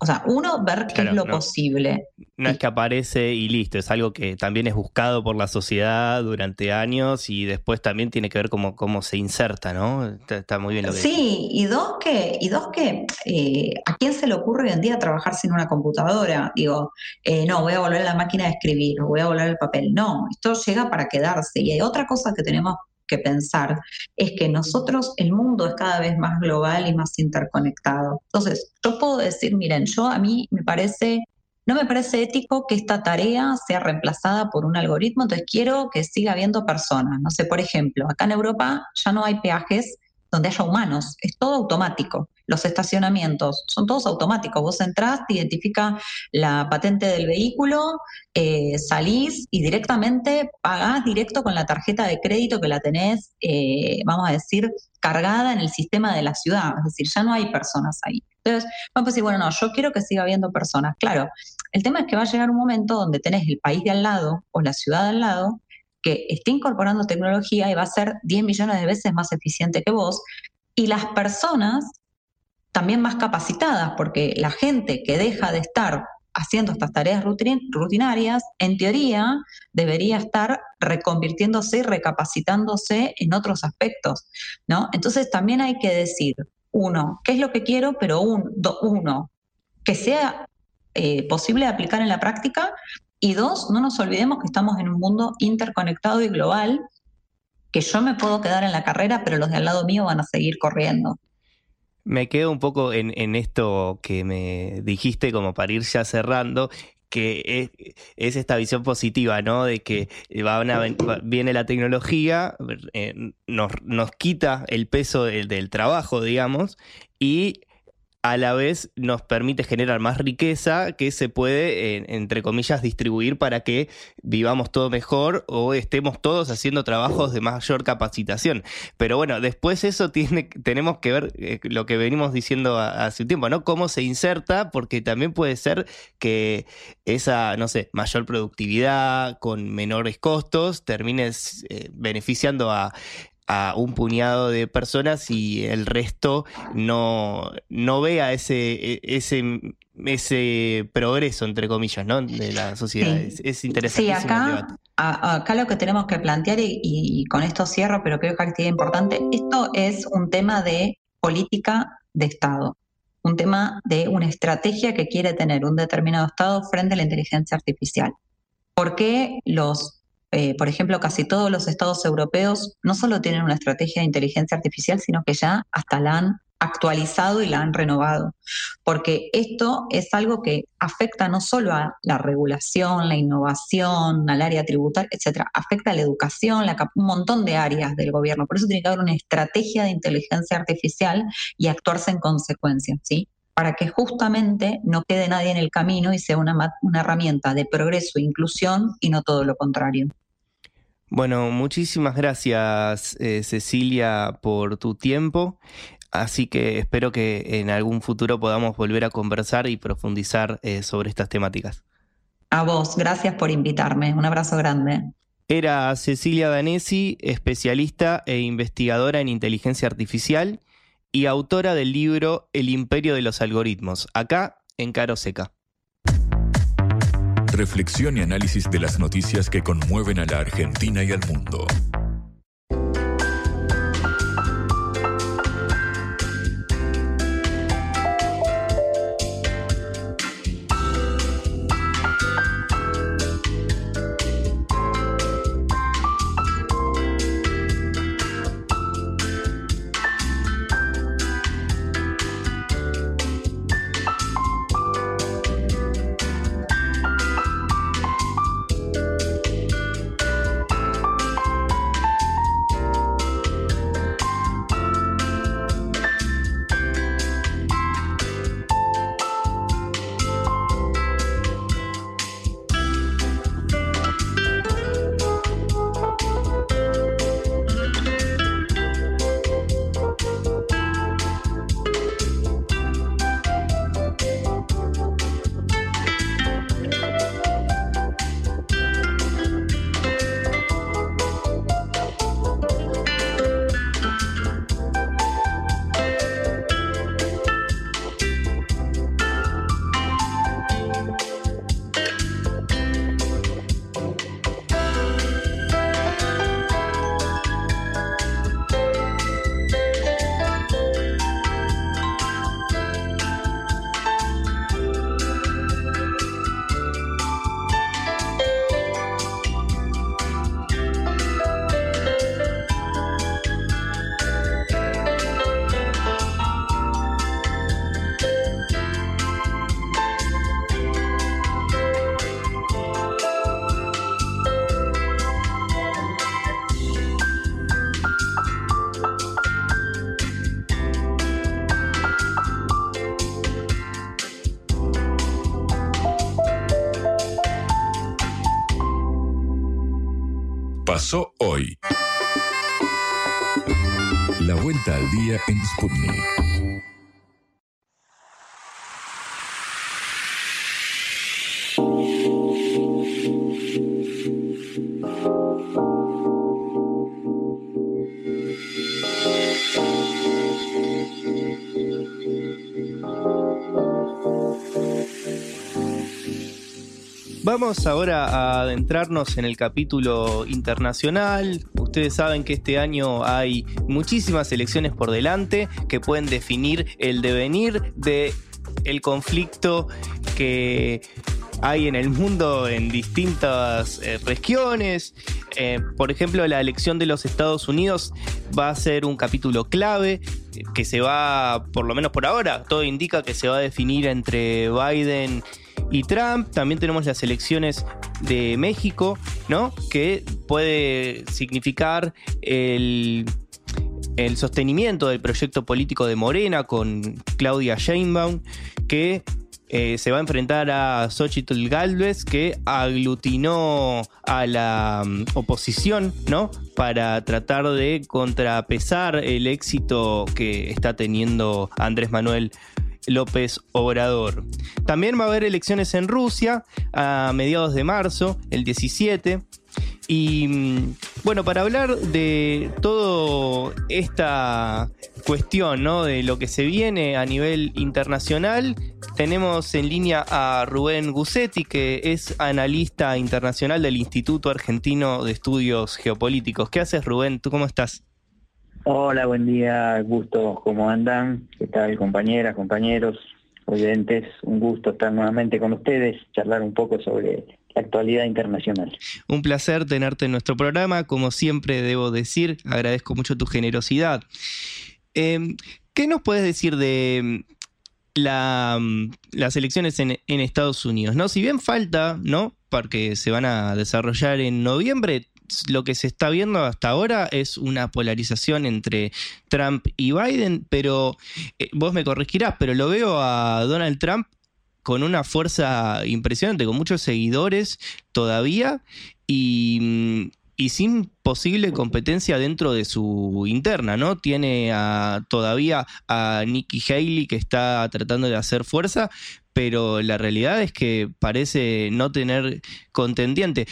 O sea, uno, ver qué es lo posible. No es que aparece y listo, es algo que también es buscado por la sociedad durante años y después también tiene que ver cómo, cómo se inserta, ¿no? Está, muy bien lo que Sí, y dos que, y dos que eh, ¿a quién se le ocurre hoy en día trabajar sin una computadora? Digo, eh, no, voy a volver a la máquina de escribir, voy a volver al papel. No, esto llega para quedarse. Y hay otra cosa que tenemos que pensar es que nosotros, el mundo es cada vez más global y más interconectado. Entonces, yo puedo decir, miren, yo a mí me parece, no me parece ético que esta tarea sea reemplazada por un algoritmo, entonces quiero que siga habiendo personas. No sé, por ejemplo, acá en Europa ya no hay peajes donde haya humanos, es todo automático. Los estacionamientos son todos automáticos. Vos entrás, te identifica la patente del vehículo, eh, salís y directamente pagás directo con la tarjeta de crédito que la tenés, eh, vamos a decir, cargada en el sistema de la ciudad. Es decir, ya no hay personas ahí. Entonces, vamos a decir, bueno, no, yo quiero que siga habiendo personas. Claro, el tema es que va a llegar un momento donde tenés el país de al lado o la ciudad de al lado que esté incorporando tecnología y va a ser 10 millones de veces más eficiente que vos, y las personas también más capacitadas, porque la gente que deja de estar haciendo estas tareas rutinarias, en teoría debería estar reconvirtiéndose y recapacitándose en otros aspectos, ¿no? Entonces también hay que decir, uno, ¿qué es lo que quiero? Pero un, uno, que sea eh, posible aplicar en la práctica y dos, no nos olvidemos que estamos en un mundo interconectado y global, que yo me puedo quedar en la carrera, pero los de al lado mío van a seguir corriendo. Me quedo un poco en, esto que me dijiste, como para ir ya cerrando, que es, esta visión positiva, ¿no? De que viene la tecnología, eh, nos, nos, quita el peso del, del trabajo, digamos, y a la vez nos permite generar más riqueza que se puede, entre comillas, distribuir para que vivamos todo mejor o estemos todos haciendo trabajos de mayor capacitación. Pero bueno, después eso tenemos que ver eh, lo que venimos diciendo hace un tiempo, ¿no? Cómo se inserta, porque también puede ser que esa, no sé, mayor productividad con menores costos termine eh, beneficiando a a un puñado de personas y el resto no, no vea ese, ese, ese progreso, entre comillas, ¿no? de la sociedad. Es, interesante. Sí, acá, acá lo que tenemos que plantear, y, con esto cierro, pero creo que actividad importante, esto es un tema de política de Estado, un tema de una estrategia que quiere tener un determinado Estado frente a la inteligencia artificial. ¿Por qué los eh, por ejemplo, casi todos los estados europeos no solo tienen una estrategia de inteligencia artificial, sino que ya hasta la han actualizado y la han renovado, porque esto es algo que afecta no solo a la regulación, la innovación, al área tributaria, etcétera, afecta a la educación, la, un montón de áreas del gobierno. Por eso tiene que haber una estrategia de inteligencia artificial y actuarse en consecuencia, ¿sí? Para que justamente no quede nadie en el camino y sea una, una herramienta de progreso e inclusión y no todo lo contrario. Bueno, muchísimas gracias eh, Cecilia por tu tiempo. Así que espero que en algún futuro podamos volver a conversar y profundizar eh, sobre estas temáticas. A vos, gracias por invitarme. Un abrazo grande. Era Cecilia Danesi, especialista e investigadora en inteligencia artificial y autora del libro El imperio de los algoritmos, acá en Caro Seca reflexión y análisis de las noticias que conmueven a la Argentina y al mundo. Vamos ahora a adentrarnos en el capítulo internacional. Ustedes saben que este año hay muchísimas elecciones por delante que pueden definir el devenir de el conflicto que hay en el mundo en distintas eh, regiones. Eh, por ejemplo, la elección de los Estados Unidos va a ser un capítulo clave eh, que se va, por lo menos por ahora, todo indica que se va a definir entre Biden y Trump. También tenemos las elecciones de México, ¿no? Que puede significar el, el sostenimiento del proyecto político de Morena con Claudia Sheinbaum, que eh, se va a enfrentar a Xochitl Galvez, que aglutinó a la mm, oposición, ¿no? Para tratar de contrapesar el éxito que está teniendo Andrés Manuel López Obrador. También va a haber elecciones en Rusia a mediados de marzo, el 17. Y mm, bueno, para hablar de toda esta cuestión, ¿no? De lo que se viene a nivel internacional, tenemos en línea a Rubén Gussetti, que es analista internacional del Instituto Argentino de Estudios Geopolíticos. ¿Qué haces, Rubén? ¿Tú cómo estás? Hola, buen día, gusto, ¿cómo andan? ¿Qué tal, compañeras, compañeros, oyentes? Un gusto estar nuevamente con ustedes, charlar un poco sobre la actualidad internacional. Un placer tenerte en nuestro programa, como siempre debo decir, agradezco mucho tu generosidad. Em, ¿Qué nos puedes decir de la, las elecciones en, en, Estados Unidos? ¿no? Si bien falta, ¿no? Porque se van a desarrollar en noviembre, lo que se está viendo hasta ahora es una polarización entre Trump y Biden, pero eh, vos me corregirás, pero lo veo a Donald Trump con una fuerza impresionante, con muchos seguidores todavía y, sin posible competencia dentro de su interna, ¿no? Tiene a, todavía a Nikki Haley que está tratando de hacer fuerza, pero la realidad es que parece no tener contendiente.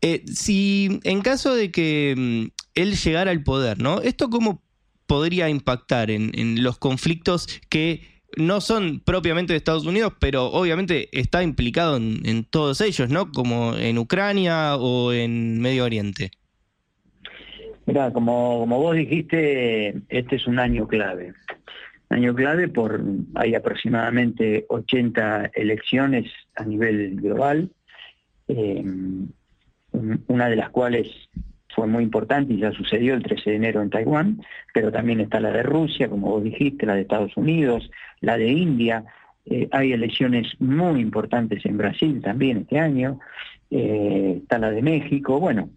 Eh, si en caso de que mm, él llegara al poder, ¿no? ¿Esto cómo podría impactar en, en los conflictos que no son propiamente de Estados Unidos, pero obviamente está implicado en, todos ellos, ¿no? Como en Ucrania o en Medio Oriente. Mira, como, como vos dijiste, este es un año clave. Año clave por, hay aproximadamente 80 elecciones a nivel global, eh, una de las cuales fue muy importante y ya sucedió el 13 de enero en Taiwán, pero también está la de Rusia, como vos dijiste, la de Estados Unidos, la de India. Eh, hay elecciones muy importantes en Brasil también este año, eh, está la de México. Bueno,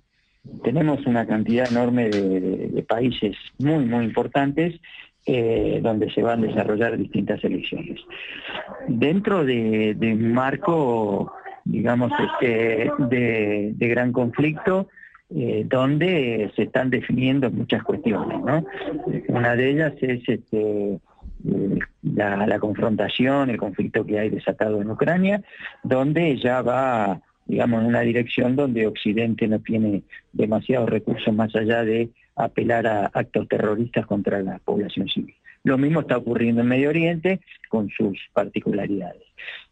tenemos una cantidad enorme de, países muy, muy importantes eh, donde se van a desarrollar distintas elecciones. Dentro de, un marco, digamos, este, de, gran conflicto, eh, donde se están definiendo muchas cuestiones. ¿no? Una de ellas es este, eh, la, confrontación, el conflicto que hay desatado en Ucrania, donde ya va, digamos, en una dirección donde Occidente no tiene demasiados recursos más allá de apelar a actos terroristas contra la población civil. Lo mismo está ocurriendo en Medio Oriente con sus particularidades.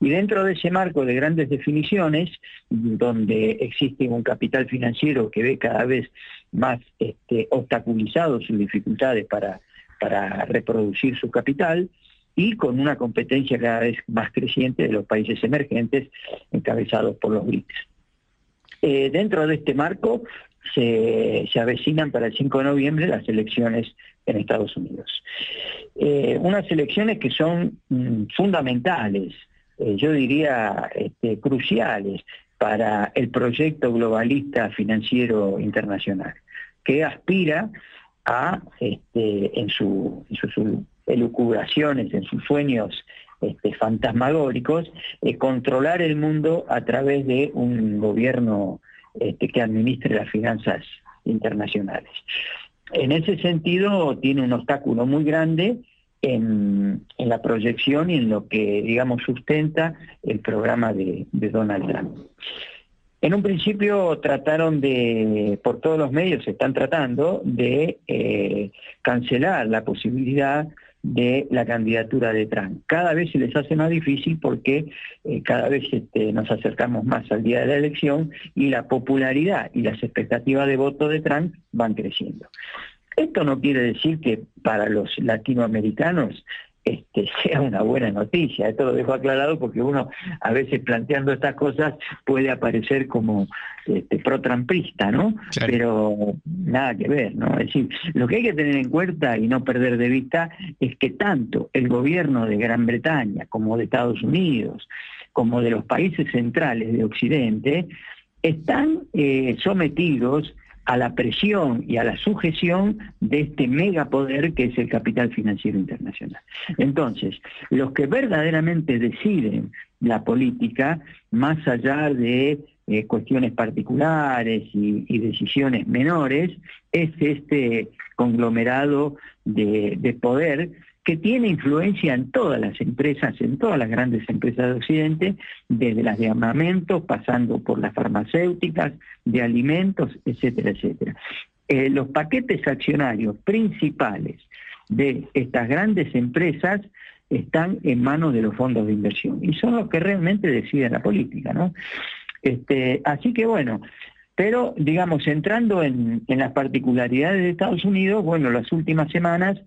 Y dentro de ese marco de grandes definiciones, donde existe un capital financiero que ve cada vez más este, obstaculizado sus dificultades para, para reproducir su capital, y con una competencia cada vez más creciente de los países emergentes encabezados por los BRICS. Eh, dentro de este marco se, se, avecinan para el 5 de noviembre las elecciones en Estados Unidos. Eh, unas elecciones que son mm, fundamentales, eh, yo diría este, cruciales para el proyecto globalista financiero internacional, que aspira a, este, en, en, sus elucubraciones, en sus sueños este, fantasmagóricos, eh, controlar el mundo a través de un gobierno este, que administre las finanzas internacionales. En ese sentido, tiene un obstáculo muy grande en, la proyección y en lo que, digamos, sustenta el programa de, Donald Trump. En un principio trataron de, por todos los medios, están tratando de eh, cancelar la posibilidad de la candidatura de Trump. Cada vez se les hace más difícil porque eh, cada vez este, nos acercamos más al día de la elección y la popularidad y las expectativas de voto de Trump van creciendo. Esto no quiere decir que para los latinoamericanos este, sea una buena noticia. Esto lo dejo aclarado porque uno a veces planteando estas cosas puede aparecer como este, pro-trampista, ¿no? Pero nada que ver, ¿no? Es decir, lo que hay que tener en cuenta y no perder de vista es que tanto el gobierno de Gran Bretaña como de Estados Unidos, como de los países centrales de Occidente, están eh, sometidos a la presión y a la sujeción de este megapoder que es el capital financiero internacional. Entonces, los que verdaderamente deciden la política, más allá de eh, cuestiones particulares y, decisiones menores, es este conglomerado de poder que tiene influencia en todas las empresas, en todas las grandes empresas de Occidente, desde las de armamentos, pasando por las farmacéuticas, de alimentos, etcétera, etcétera. Eh, los paquetes accionarios principales de estas grandes empresas están en manos de los fondos de inversión y son los que realmente deciden la política, ¿no? Este, así que bueno, pero digamos, entrando en, en las particularidades de Estados Unidos, bueno, las últimas semanas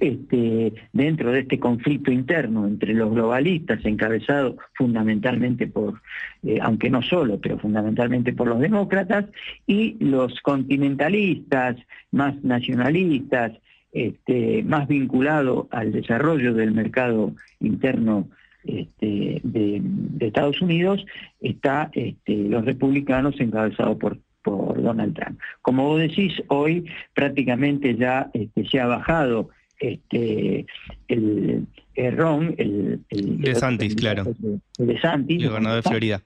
este, dentro de este conflicto interno entre los globalistas, encabezado fundamentalmente por, eh, aunque no solo, pero fundamentalmente por los demócratas, y los continentalistas, más nacionalistas, este, más vinculados al desarrollo del mercado interno este, de, Estados Unidos, está los republicanos encabezados por, Donald Trump. Como vos decís, hoy prácticamente ya se ha bajado este, el, Ron, el, de Santis, claro. De Santis, el gobernador de Florida.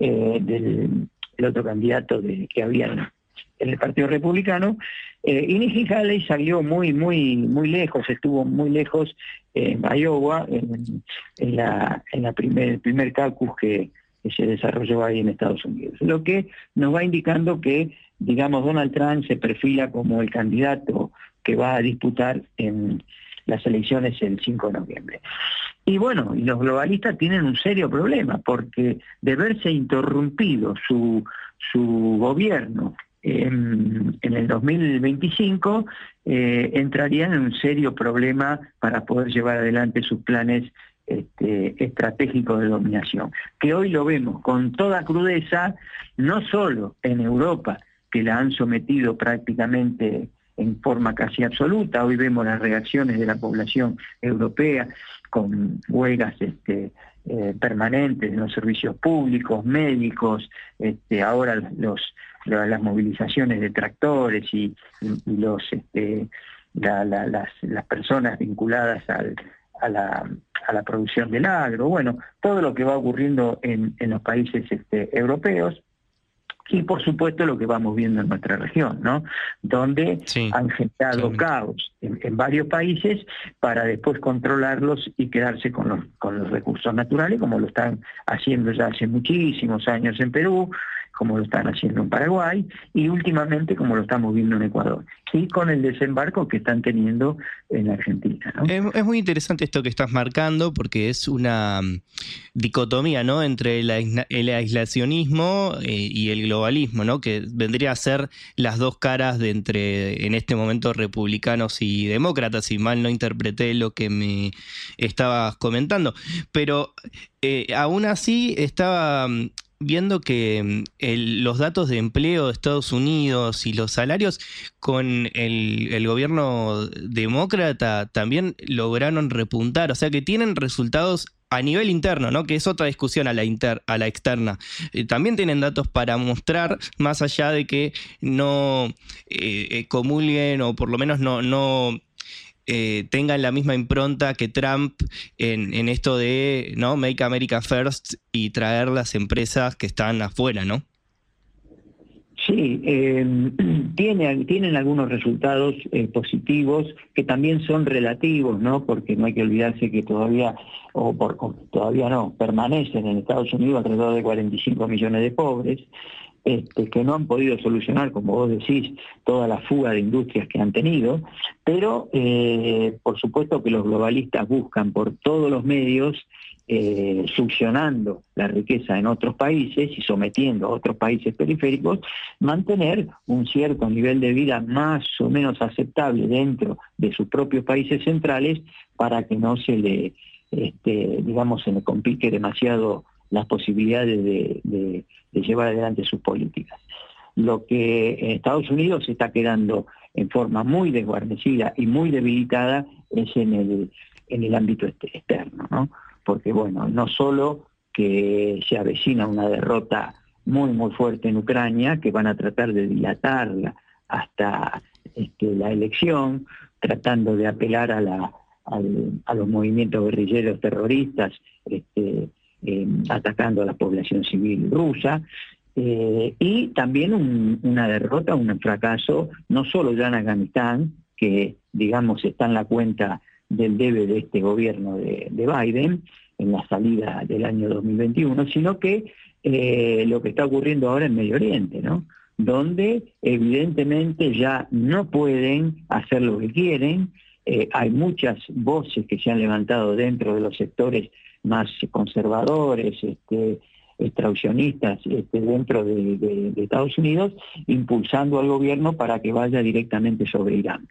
Eh, del el otro candidato de, que había en el Partido Republicano, eh, y Nikki Haley salió muy, muy, muy lejos, estuvo muy lejos en Iowa, en, la, en la primer, el primer caucus que, que se desarrolló ahí en Estados Unidos. Lo que nos va indicando que, digamos, Donald Trump se perfila como el candidato que va a disputar en las elecciones el 5 de noviembre. Y bueno, y los globalistas tienen un serio problema, porque de verse interrumpido su, su gobierno en, el 2025, eh, entrarían en un serio problema para poder llevar adelante sus planes este, estratégicos de dominación, que hoy lo vemos con toda crudeza, no solo en Europa, que la han sometido prácticamente en forma casi absoluta. Hoy vemos las reacciones de la población europea con huelgas este, eh, permanentes en los servicios públicos, médicos, este, ahora las movilizaciones de tractores y, este, las, personas vinculadas a, la, producción del agro, bueno, todo lo que va ocurriendo en, los países europeos y por supuesto lo que vamos viendo en nuestra región, ¿no? Donde han generado caos en, varios países para después controlarlos y quedarse con los, con los recursos naturales, como lo están haciendo ya hace muchísimos años en Perú, como lo están haciendo en Paraguay y últimamente como lo estamos viendo en Ecuador y con el desembarco que están teniendo en Argentina. Es, muy interesante esto que estás marcando porque es una mm, dicotomía ¿no? entre el, aislacionismo eh, y el globalismo, ¿no? que vendría a ser las dos caras de entre, en este momento, republicanos y demócratas, si mal no interpreté lo que me estabas comentando. Pero eh, aún así estaba mm, viendo que mm, los datos de empleo de Estados Unidos y los salarios con el, gobierno demócrata también lograron repuntar, o sea que tienen resultados a nivel interno, ¿no? Que es otra discusión a la, inter, a la externa. Eh, también tienen datos para mostrar, más allá de que no eh, eh, comulguen o por lo menos no, no eh, tengan la misma impronta que Trump en, esto de ¿no? Make America First y traer las empresas que están afuera, ¿no? Sí, eh, tiene, tienen algunos resultados eh, positivos que también son relativos, ¿no? Porque no hay que olvidarse que todavía, o, por, todavía no, permanecen en Estados Unidos alrededor de 45 millones de pobres, este, que no han podido solucionar, como vos decís, toda la fuga de industrias que han tenido, pero eh, por supuesto que los globalistas buscan por todos los medios eh, succionando la riqueza en otros países y sometiendo a otros países periféricos, mantener un cierto nivel de vida más o menos aceptable dentro de sus propios países centrales para que no se le, este, digamos, se le complique demasiado las posibilidades de, llevar adelante sus políticas. Lo que en Estados Unidos se está quedando en forma muy desguarnecida y muy debilitada es en el, en el ámbito externo, ¿no? porque bueno, no solo que se avecina una derrota muy muy fuerte en Ucrania, que van a tratar de dilatarla hasta este, la elección, tratando de apelar a, a los movimientos guerrilleros terroristas, este, em, atacando a la población civil rusa, eh, y también una derrota, un fracaso, no solo ya en Afganistán, que digamos está en la cuenta del debe de este gobierno de, Biden en la salida del año 2021, sino que eh, lo que está ocurriendo ahora en Medio Oriente, ¿no? donde evidentemente ya no pueden hacer lo que quieren, eh, hay muchas voces que se han levantado dentro de los sectores más conservadores, este, extraccionistas este, dentro de Estados Unidos, impulsando al gobierno para que vaya directamente sobre Irán.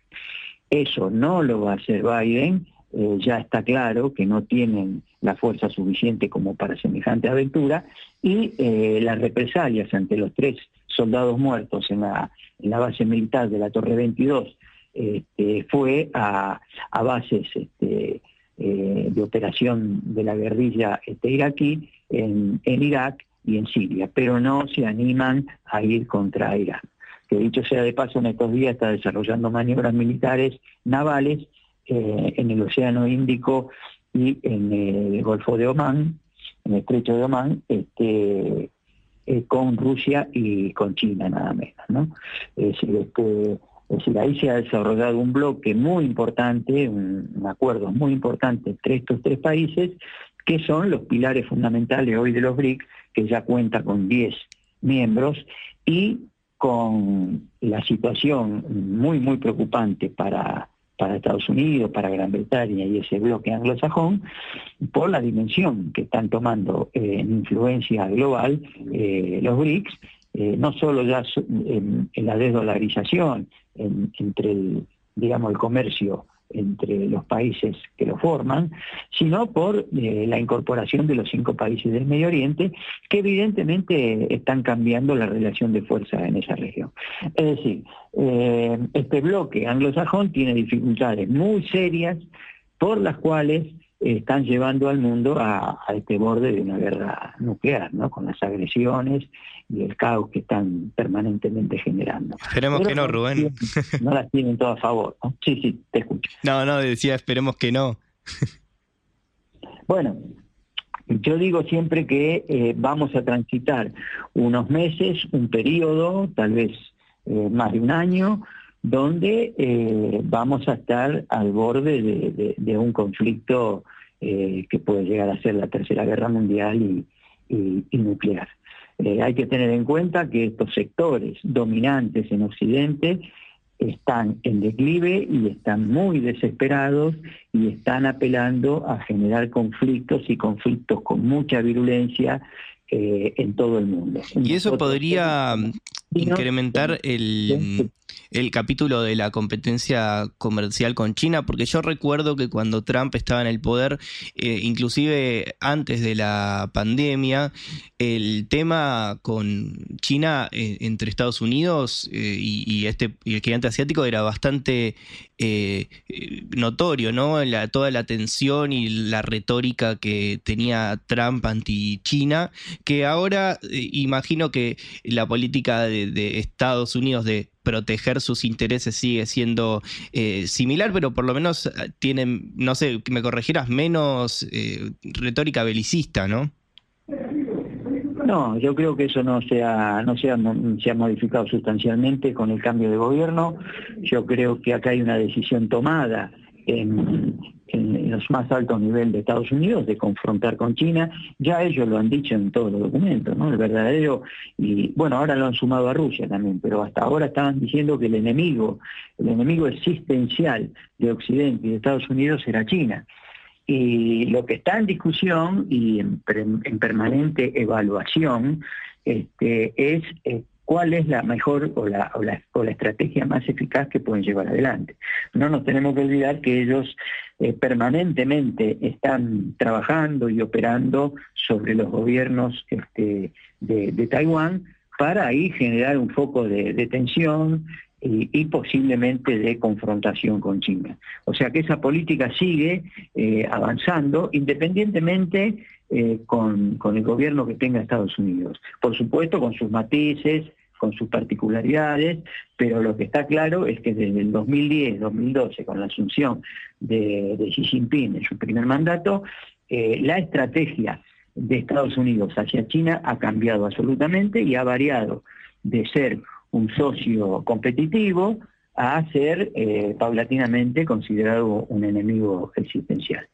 Eso no lo va a hacer Biden, eh, ya está claro que no tienen la fuerza suficiente como para semejante aventura y eh, las represalias ante los tres soldados muertos en la, base militar de la Torre 22 este, fue a, bases eh, de operación de la guerrilla este, iraquí en, en Irak y en Siria, pero no se animan a ir contra Irán que dicho sea de paso en estos días está desarrollando maniobras militares navales eh, en el Océano Índico y en el Golfo de Omán, en el Estrecho de Omán, este, eh, con Rusia y con China nada menos. ¿no? Es, decir, este, es decir, ahí se ha desarrollado un bloque muy importante, un, acuerdo muy importante entre estos tres países, que son los pilares fundamentales hoy de los BRICS, que ya cuenta con 10 miembros, y con la situación muy, muy preocupante para, para Estados Unidos, para Gran Bretaña y ese bloque anglosajón, por la dimensión que están tomando en influencia global eh, los BRICS, eh, no solo ya en, la desdolarización entre el, digamos, el comercio entre los países que lo forman, sino por eh, la incorporación de los cinco países del Medio Oriente, que evidentemente están cambiando la relación de fuerza en esa región. Es decir, eh, este bloque anglosajón tiene dificultades muy serias por las cuales están llevando al mundo a, este borde de una guerra nuclear, ¿no? Con las agresiones y el caos que están permanentemente generando. Esperemos que no, Rubén. No las tienen todas a favor. Sí, sí, te escucho. No, no, decía esperemos que no. bueno, yo digo siempre que eh, vamos a transitar unos meses, un periodo, tal vez eh, más de un año, donde eh, vamos a estar al borde de, un conflicto que puede llegar a ser la Tercera Guerra Mundial y, nuclear. Eh, hay que tener en cuenta que estos sectores dominantes en Occidente están en declive y están muy desesperados y están apelando a generar conflictos y conflictos con mucha virulencia en todo el mundo. Y eso podría incrementar el, el capítulo de la competencia comercial con China, porque yo recuerdo que cuando Trump estaba en el poder, eh, inclusive antes de la pandemia, el tema con China eh, entre Estados Unidos eh, y, este el gigante asiático era bastante notorio, ¿no? toda la tensión y la retórica que tenía Trump anti-China, que ahora imagino que la política de Estados Unidos de proteger sus intereses sigue siendo eh, similar, pero por lo menos eh, tienen, no sé, me corregieras, menos eh, retórica belicista, ¿no? No, yo creo que eso no se no se ha, se ha modificado sustancialmente con el cambio de gobierno. Yo creo que acá hay una decisión tomada en, en, los más altos niveles de Estados Unidos de confrontar con China. Ya ellos lo han dicho en todos los documentos, ¿no? El verdadero, y bueno, ahora lo han sumado a Rusia también, pero hasta ahora estaban diciendo que el enemigo, el enemigo existencial de Occidente y de Estados Unidos era China. Y lo que está en discusión y en, permanente evaluación este, es cuál es la mejor o la, o la, o, la, estrategia más eficaz que pueden llevar adelante. No nos tenemos que olvidar que ellos eh, permanentemente están trabajando y operando sobre los gobiernos este, de, Taiwán para ahí generar un foco de, tensión y, posiblemente de confrontación con China. O sea que esa política sigue eh, avanzando independientemente eh, con, el gobierno que tenga Estados Unidos. Por supuesto, con sus matices, con sus particularidades, pero lo que está claro es que desde el 2010-2012, con la asunción de, Xi Jinping en su primer mandato, eh, la estrategia de Estados Unidos hacia China ha cambiado absolutamente y ha variado de ser un socio competitivo a ser eh, paulatinamente considerado un enemigo existencial.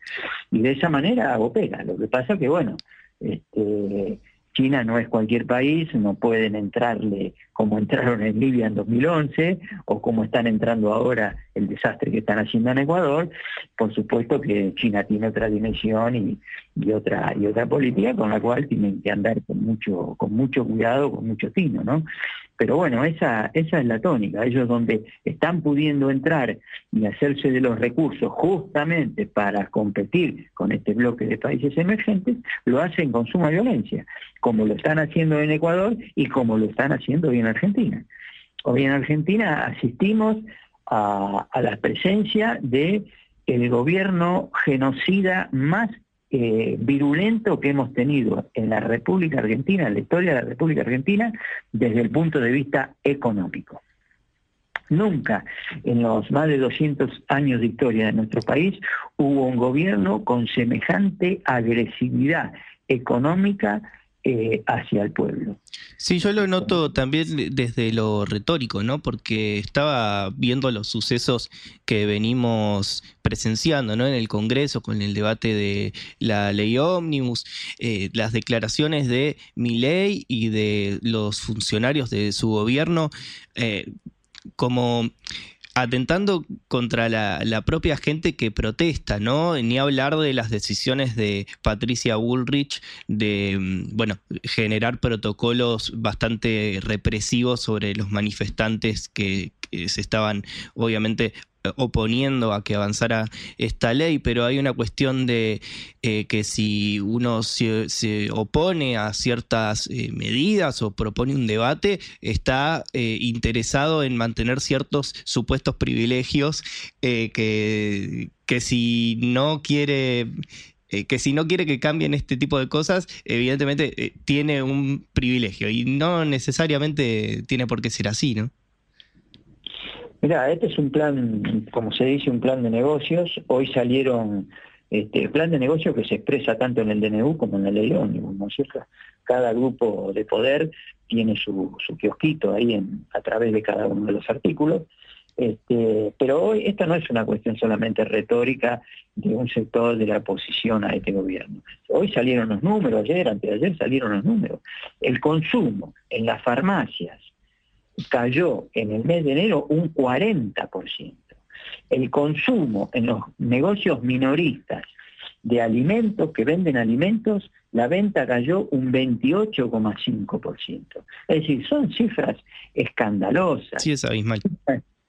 Y de esa manera opera. Lo que pasa que, bueno, este, China no es cualquier país, no pueden entrarle como entraron en Libia en 2011 o como están entrando ahora el desastre que están haciendo en Ecuador. Por supuesto que China tiene otra dimensión y, otra y otra política con la cual tienen que andar con mucho con mucho cuidado, con mucho tino, ¿no? Pero bueno, esa, esa es la tónica. Ellos donde están pudiendo entrar y hacerse de los recursos justamente para competir con este bloque de países emergentes, lo hacen con suma violencia, como lo están haciendo en Ecuador y como lo están haciendo hoy en Argentina. Hoy en Argentina asistimos a, la presencia de el gobierno genocida más eh, virulento que hemos tenido en la República Argentina, en la historia de la República Argentina, desde el punto de vista económico. Nunca en los más de 200 años de historia de nuestro país hubo un gobierno con semejante agresividad económica eh, hacia el pueblo. Sí, yo lo noto también desde lo retórico, ¿no? Porque estaba viendo los sucesos que venimos presenciando, ¿no? En el Congreso con el debate de la ley ómnibus, eh, las declaraciones de ley y de los funcionarios de su gobierno, eh, como atentando contra la, propia gente que protesta, ¿no? Ni hablar de las decisiones de Patricia Bullrich de, mm, bueno, generar protocolos bastante represivos sobre los manifestantes que, que se estaban, obviamente, oponiendo a que avanzara esta ley, pero hay una cuestión de eh, que si uno se, opone a ciertas eh, medidas o propone un debate, está eh, interesado en mantener ciertos supuestos privilegios que, que si no quiere que si no quiere que cambien este tipo de cosas, evidentemente tiene un privilegio y no necesariamente tiene por qué ser así, ¿no? Mira, este es un plan, como se dice, un plan de negocios. Hoy salieron, este, plan de negocios que se expresa tanto en el DNU como en la ley ómnibus, ¿no es cierto? Cada grupo de poder tiene su, su kiosquito ahí en, a través de cada uno de los artículos. Este, pero hoy esta no es una cuestión solamente retórica de un sector de la oposición a este gobierno. Hoy salieron los números, ayer, antes de ayer salieron los números. El consumo en las farmacias, cayó en el mes de enero un 40%. El consumo en los negocios minoristas de alimentos que venden alimentos, la venta cayó un 28,5%. Es decir, son cifras escandalosas. Sí, es abismal.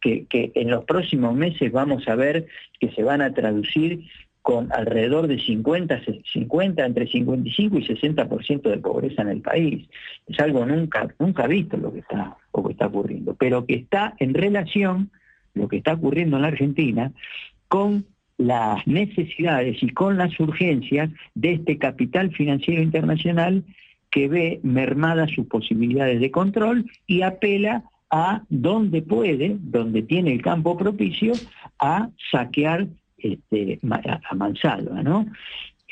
Que, que en los próximos meses vamos a ver que se van a traducir con alrededor de 50, 50, entre 55 y 60% de pobreza en el país. Es algo nunca, nunca visto lo que está, lo que está ocurriendo, pero que está en relación, lo que está ocurriendo en la Argentina, con las necesidades y con las urgencias de este capital financiero internacional que ve mermadas sus posibilidades de control y apela a donde puede, donde tiene el campo propicio, a saquear este, a mansalva, ¿no?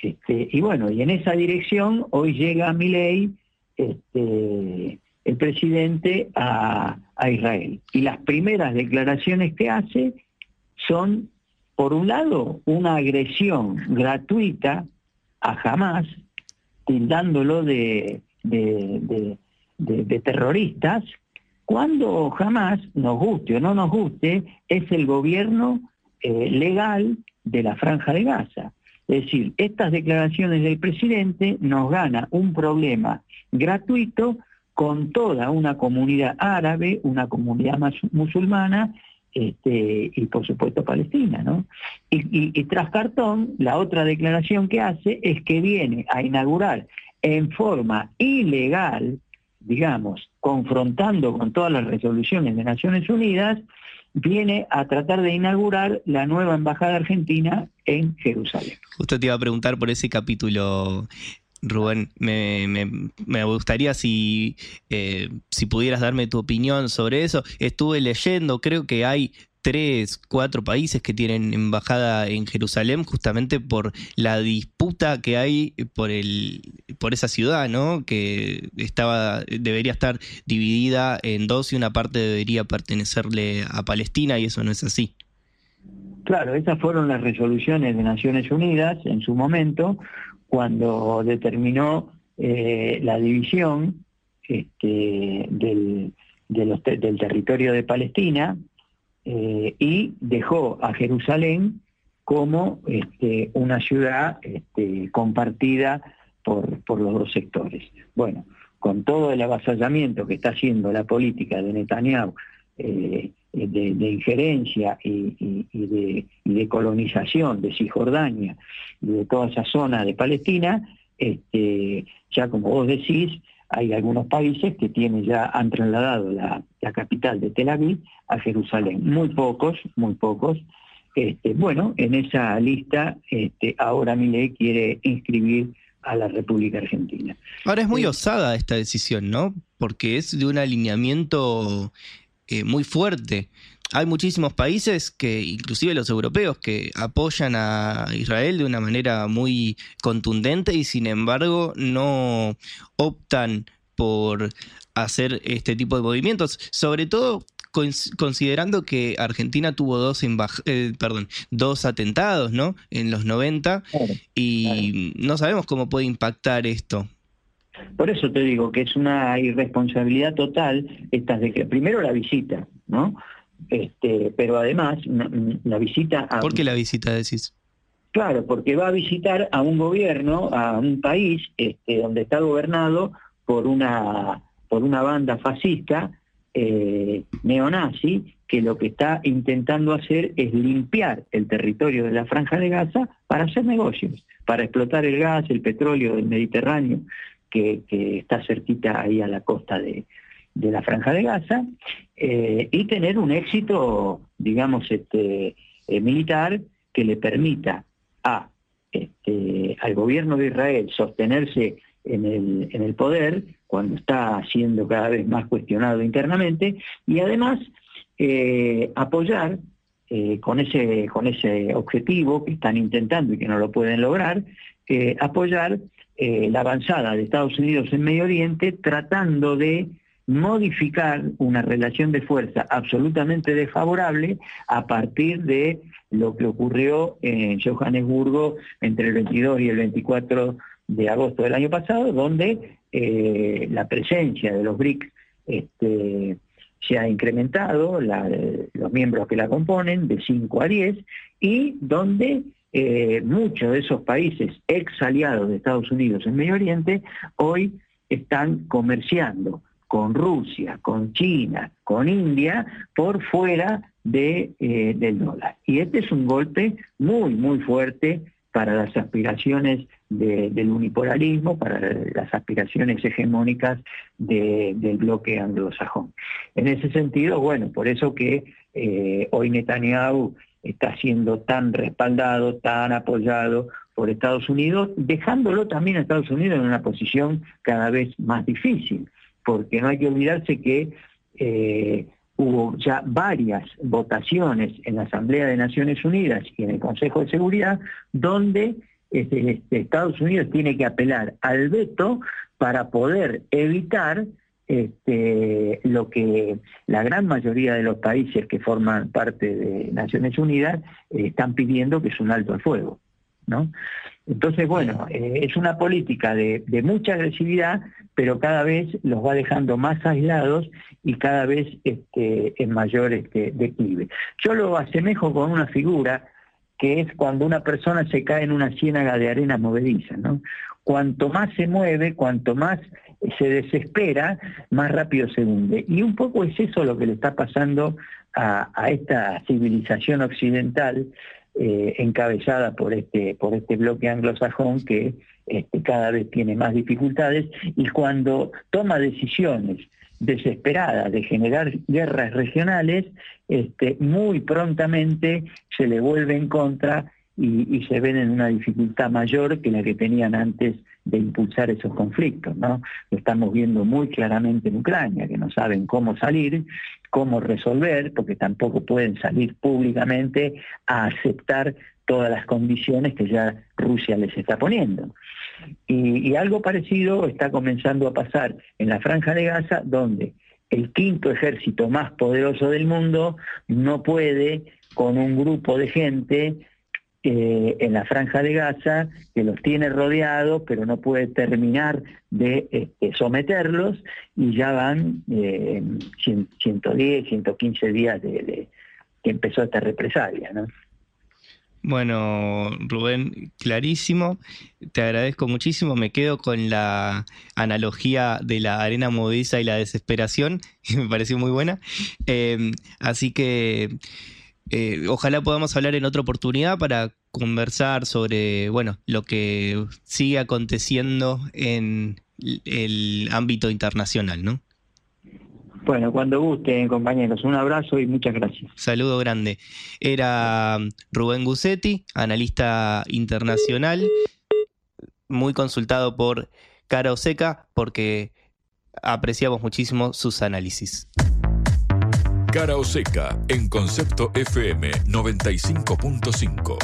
Este, y bueno, y en esa dirección hoy llega mi ley este, el presidente a, Israel. Y las primeras declaraciones que hace son, por un lado, una agresión gratuita a Hamas, tildándolo de, de, terroristas, cuando Hamas, nos guste o no nos guste, es el gobierno eh, legal de la franja de Gaza. Es decir, estas declaraciones del presidente nos gana un problema gratuito con toda una comunidad árabe, una comunidad musulmana este, y por supuesto Palestina. ¿no? Y, tras cartón, la otra declaración que hace es que viene a inaugurar en forma ilegal, digamos, confrontando con todas las resoluciones de Naciones Unidas, viene a tratar de inaugurar la nueva embajada argentina en Jerusalén. Justo te iba a preguntar por ese capítulo Rubén, me, me, gustaría si, eh, si pudieras darme tu opinión sobre eso. Estuve leyendo, creo que hay tres, cuatro países que tienen embajada en Jerusalén justamente por la disputa que hay por el por esa ciudad, ¿no? Que estaba debería estar dividida en dos y una parte debería pertenecerle a Palestina y eso no es así. Claro, esas fueron las resoluciones de Naciones Unidas en su momento, cuando determinó eh, la división este, del, del, territorio de Palestina eh, y dejó a Jerusalén como este, una ciudad este, compartida por, por, los dos sectores. Bueno, con todo el avasallamiento que está haciendo la política de Netanyahu eh, de, injerencia y, de, colonización de Cisjordania y de toda esa zona de Palestina, este, ya como vos decís, hay algunos países que tienen ya han trasladado la, capital de Tel Aviv a Jerusalén. Muy pocos, muy pocos. Este, bueno, en esa lista este, ahora Milei quiere inscribir a la República Argentina. Ahora es muy eh, osada esta decisión, ¿no? Porque es de un alineamiento eh, muy fuerte. Hay muchísimos países que, inclusive los europeos, que apoyan a Israel de una manera muy contundente y sin embargo no optan por hacer este tipo de movimientos, sobre todo considerando que Argentina tuvo dos, eh, perdón, dos atentados ¿no? en los 90 y no sabemos cómo puede impactar esto. Por eso te digo que es una irresponsabilidad total estas de que primero la visita, ¿no? Este, pero además la visita a ¿Por qué la visita decís? Claro, porque va a visitar a un gobierno, a un país este, donde está gobernado por una por una banda fascista eh, neonazi que lo que está intentando hacer es limpiar el territorio de la franja de Gaza para hacer negocios, para explotar el gas, el petróleo del Mediterráneo que, está cerquita ahí a la costa de, la Franja de Gaza, eh, y tener un éxito, digamos, este, eh, militar que le permita a, este, al gobierno de Israel sostenerse en el, en el poder cuando está siendo cada vez más cuestionado internamente, y además eh, apoyar con, ese, con ese objetivo que están intentando y que no lo pueden lograr, apoyar la avanzada de Estados Unidos en Medio Oriente tratando de modificar una relación de fuerza absolutamente desfavorable a partir de lo que ocurrió en Johannesburgo entre el 22 y el 24 de agosto del año pasado, donde eh, la presencia de los BRICS este, se ha incrementado, los miembros que la componen, de 5 a 10, y donde eh, muchos de esos países ex aliados de Estados Unidos en Medio Oriente hoy están comerciando con Rusia, con China, con India, por fuera de, eh, del dólar. Y este es un golpe muy, muy fuerte para las aspiraciones del unipolarismo, para las aspiraciones hegemónicas del bloque anglosajón. En ese sentido, bueno, por eso que eh, hoy Netanyahu está siendo tan respaldado, tan apoyado por Estados Unidos, dejándolo también a Estados Unidos en una posición cada vez más difícil, porque no hay que olvidarse que eh, hubo ya varias votaciones en la Asamblea de Naciones Unidas y en el Consejo de Seguridad donde este, Estados Unidos tiene que apelar al veto para poder evitar este, lo que la gran mayoría de los países que forman parte de Naciones Unidas eh, están pidiendo, que es un alto al fuego. ¿no? Entonces, bueno, eh, es una política de, mucha agresividad, pero cada vez los va dejando más aislados y cada vez este, en mayor este, declive. Yo lo asemejo con una figura que es cuando una persona se cae en una ciénaga de arena movediza. ¿no? Cuanto más se mueve, cuanto más se desespera, más rápido se hunde. Y un poco es eso lo que le está pasando a, esta civilización occidental eh, encabezada por este, por este bloque anglosajón que este, cada vez tiene más dificultades y cuando toma decisiones desesperadas de generar guerras regionales, este, muy prontamente se le vuelve en contra y, se ven en una dificultad mayor que la que tenían antes de impulsar esos conflictos. ¿no? Lo estamos viendo muy claramente en Ucrania, que no saben cómo salir, cómo resolver, porque tampoco pueden salir públicamente a aceptar todas las condiciones que ya Rusia les está poniendo. Y, y algo parecido está comenzando a pasar en la franja de Gaza, donde el quinto ejército más poderoso del mundo no puede con un grupo de gente eh, en la franja de Gaza, que los tiene rodeados, pero no puede terminar de este, someterlos, y ya van eh, 110, 115 días de, que empezó esta represalia. ¿no? Bueno, Rubén, clarísimo. Te agradezco muchísimo. Me quedo con la analogía de la arena movediza y la desesperación, que me pareció muy buena. Eh, así que eh, ojalá podamos hablar en otra oportunidad para conversar sobre, bueno, lo que sigue aconteciendo en el ámbito internacional, ¿no? Bueno, cuando gusten, compañeros, un abrazo y muchas gracias. Saludo grande. Era Rubén Gussetti, analista internacional, muy consultado por Cara Oseca, porque apreciamos muchísimo sus análisis. Cara o seca en Concepto FM 95.5.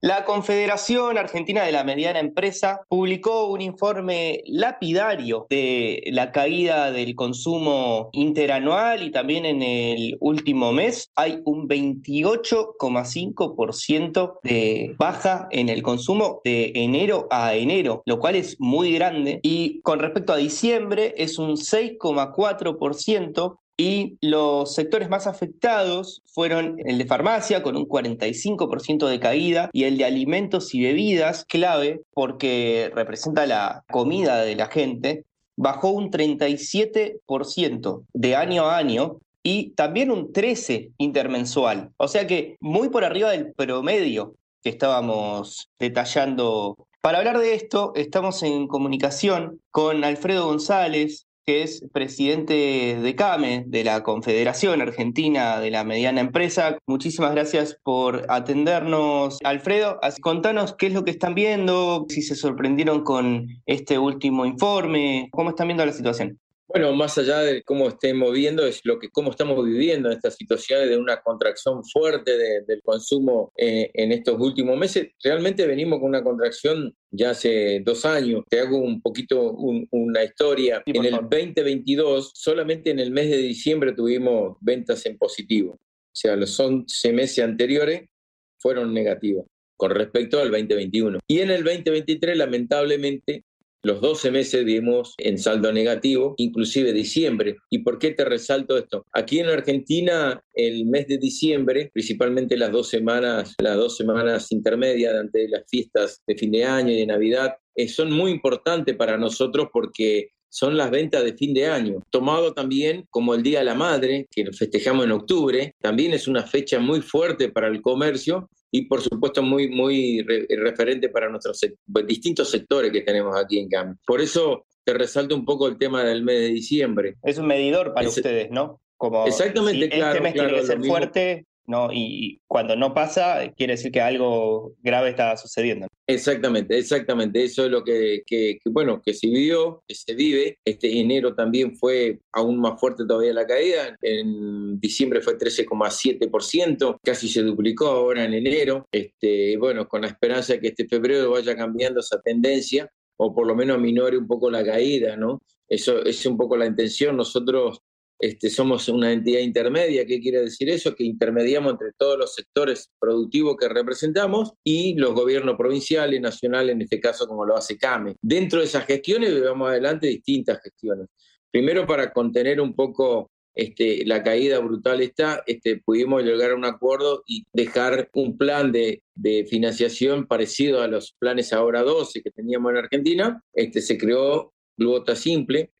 La Confederación Argentina de la Mediana Empresa publicó un informe lapidario de la caída del consumo interanual y también en el último mes hay un 28,5% de baja en el consumo de enero a enero, lo cual es muy grande. Y con respecto a diciembre es un 6,4% y los sectores más afectados fueron el de farmacia con un 45% de caída y el de alimentos y bebidas, clave porque representa la comida de la gente, bajó un 37% de año a año y también un 13% intermensual. O sea que muy por arriba del promedio que estábamos detallando. Para hablar de esto, estamos en comunicación con Alfredo González, que es presidente de CAME, de la Confederación Argentina de la Mediana Empresa. Muchísimas gracias por atendernos, Alfredo. Contanos qué es lo que están viendo, si se sorprendieron con este último informe, cómo están viendo la situación. Bueno, más allá de cómo estemos viendo, es lo que cómo estamos viviendo en estas situaciones de una contracción fuerte del consumo eh, en estos últimos meses. Realmente venimos con una contracción ya hace dos años. Te hago un poquito una historia. en el 2022, solamente en el mes de diciembre tuvimos ventas en positivo. O sea, los 11 meses anteriores fueron negativos con respecto al 2021. Y en el 2023, lamentablemente, los 12 meses vimos en saldo negativo, inclusive diciembre. ¿Y por qué te resalto esto? Aquí en Argentina, el mes de diciembre, principalmente las dos semanas, las dos semanas intermedias ante las fiestas de fin de año y de Navidad, eh, son muy importantes para nosotros porque son las ventas de fin de año. Tomado también como el Día de la Madre, que festejamos en octubre, también es una fecha muy fuerte para el comercio y por supuesto muy, muy referente para nuestros pues, distintos sectores que tenemos aquí en CAM. Por eso te resalto un poco el tema del mes de diciembre. Es un medidor para ustedes, ¿no? Como Exactamente, si Este mes tiene que ser fuerte, ¿no? Y cuando no pasa, quiere decir que algo grave está sucediendo. Exactamente, exactamente. Eso es lo que, bueno, que se vivió, que se vive. Este enero también fue aún más fuerte todavía la caída. En diciembre fue 13,7%, casi se duplicó ahora en enero. Este, bueno, con la esperanza de que este febrero vaya cambiando esa tendencia o por lo menos minore un poco la caída, ¿no? Eso es un poco la intención. Nosotros este, somos una entidad intermedia. ¿Qué quiere decir eso? Que intermediamos entre todos los sectores productivos que representamos y los gobiernos provinciales, nacionales, en este caso como lo hace CAME. Dentro de esas gestiones llevamos adelante distintas gestiones. Primero para contener un poco este, la caída brutal está, este, pudimos llegar a un acuerdo y dejar un plan de, de, financiación parecido a los planes ahora 12 que teníamos en Argentina. Este, se creó cuota simple,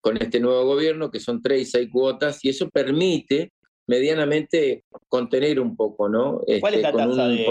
con este nuevo gobierno, que son tres y seis cuotas, y eso permite medianamente contener un poco, ¿no? ¿Cuál es este, la tasa de...?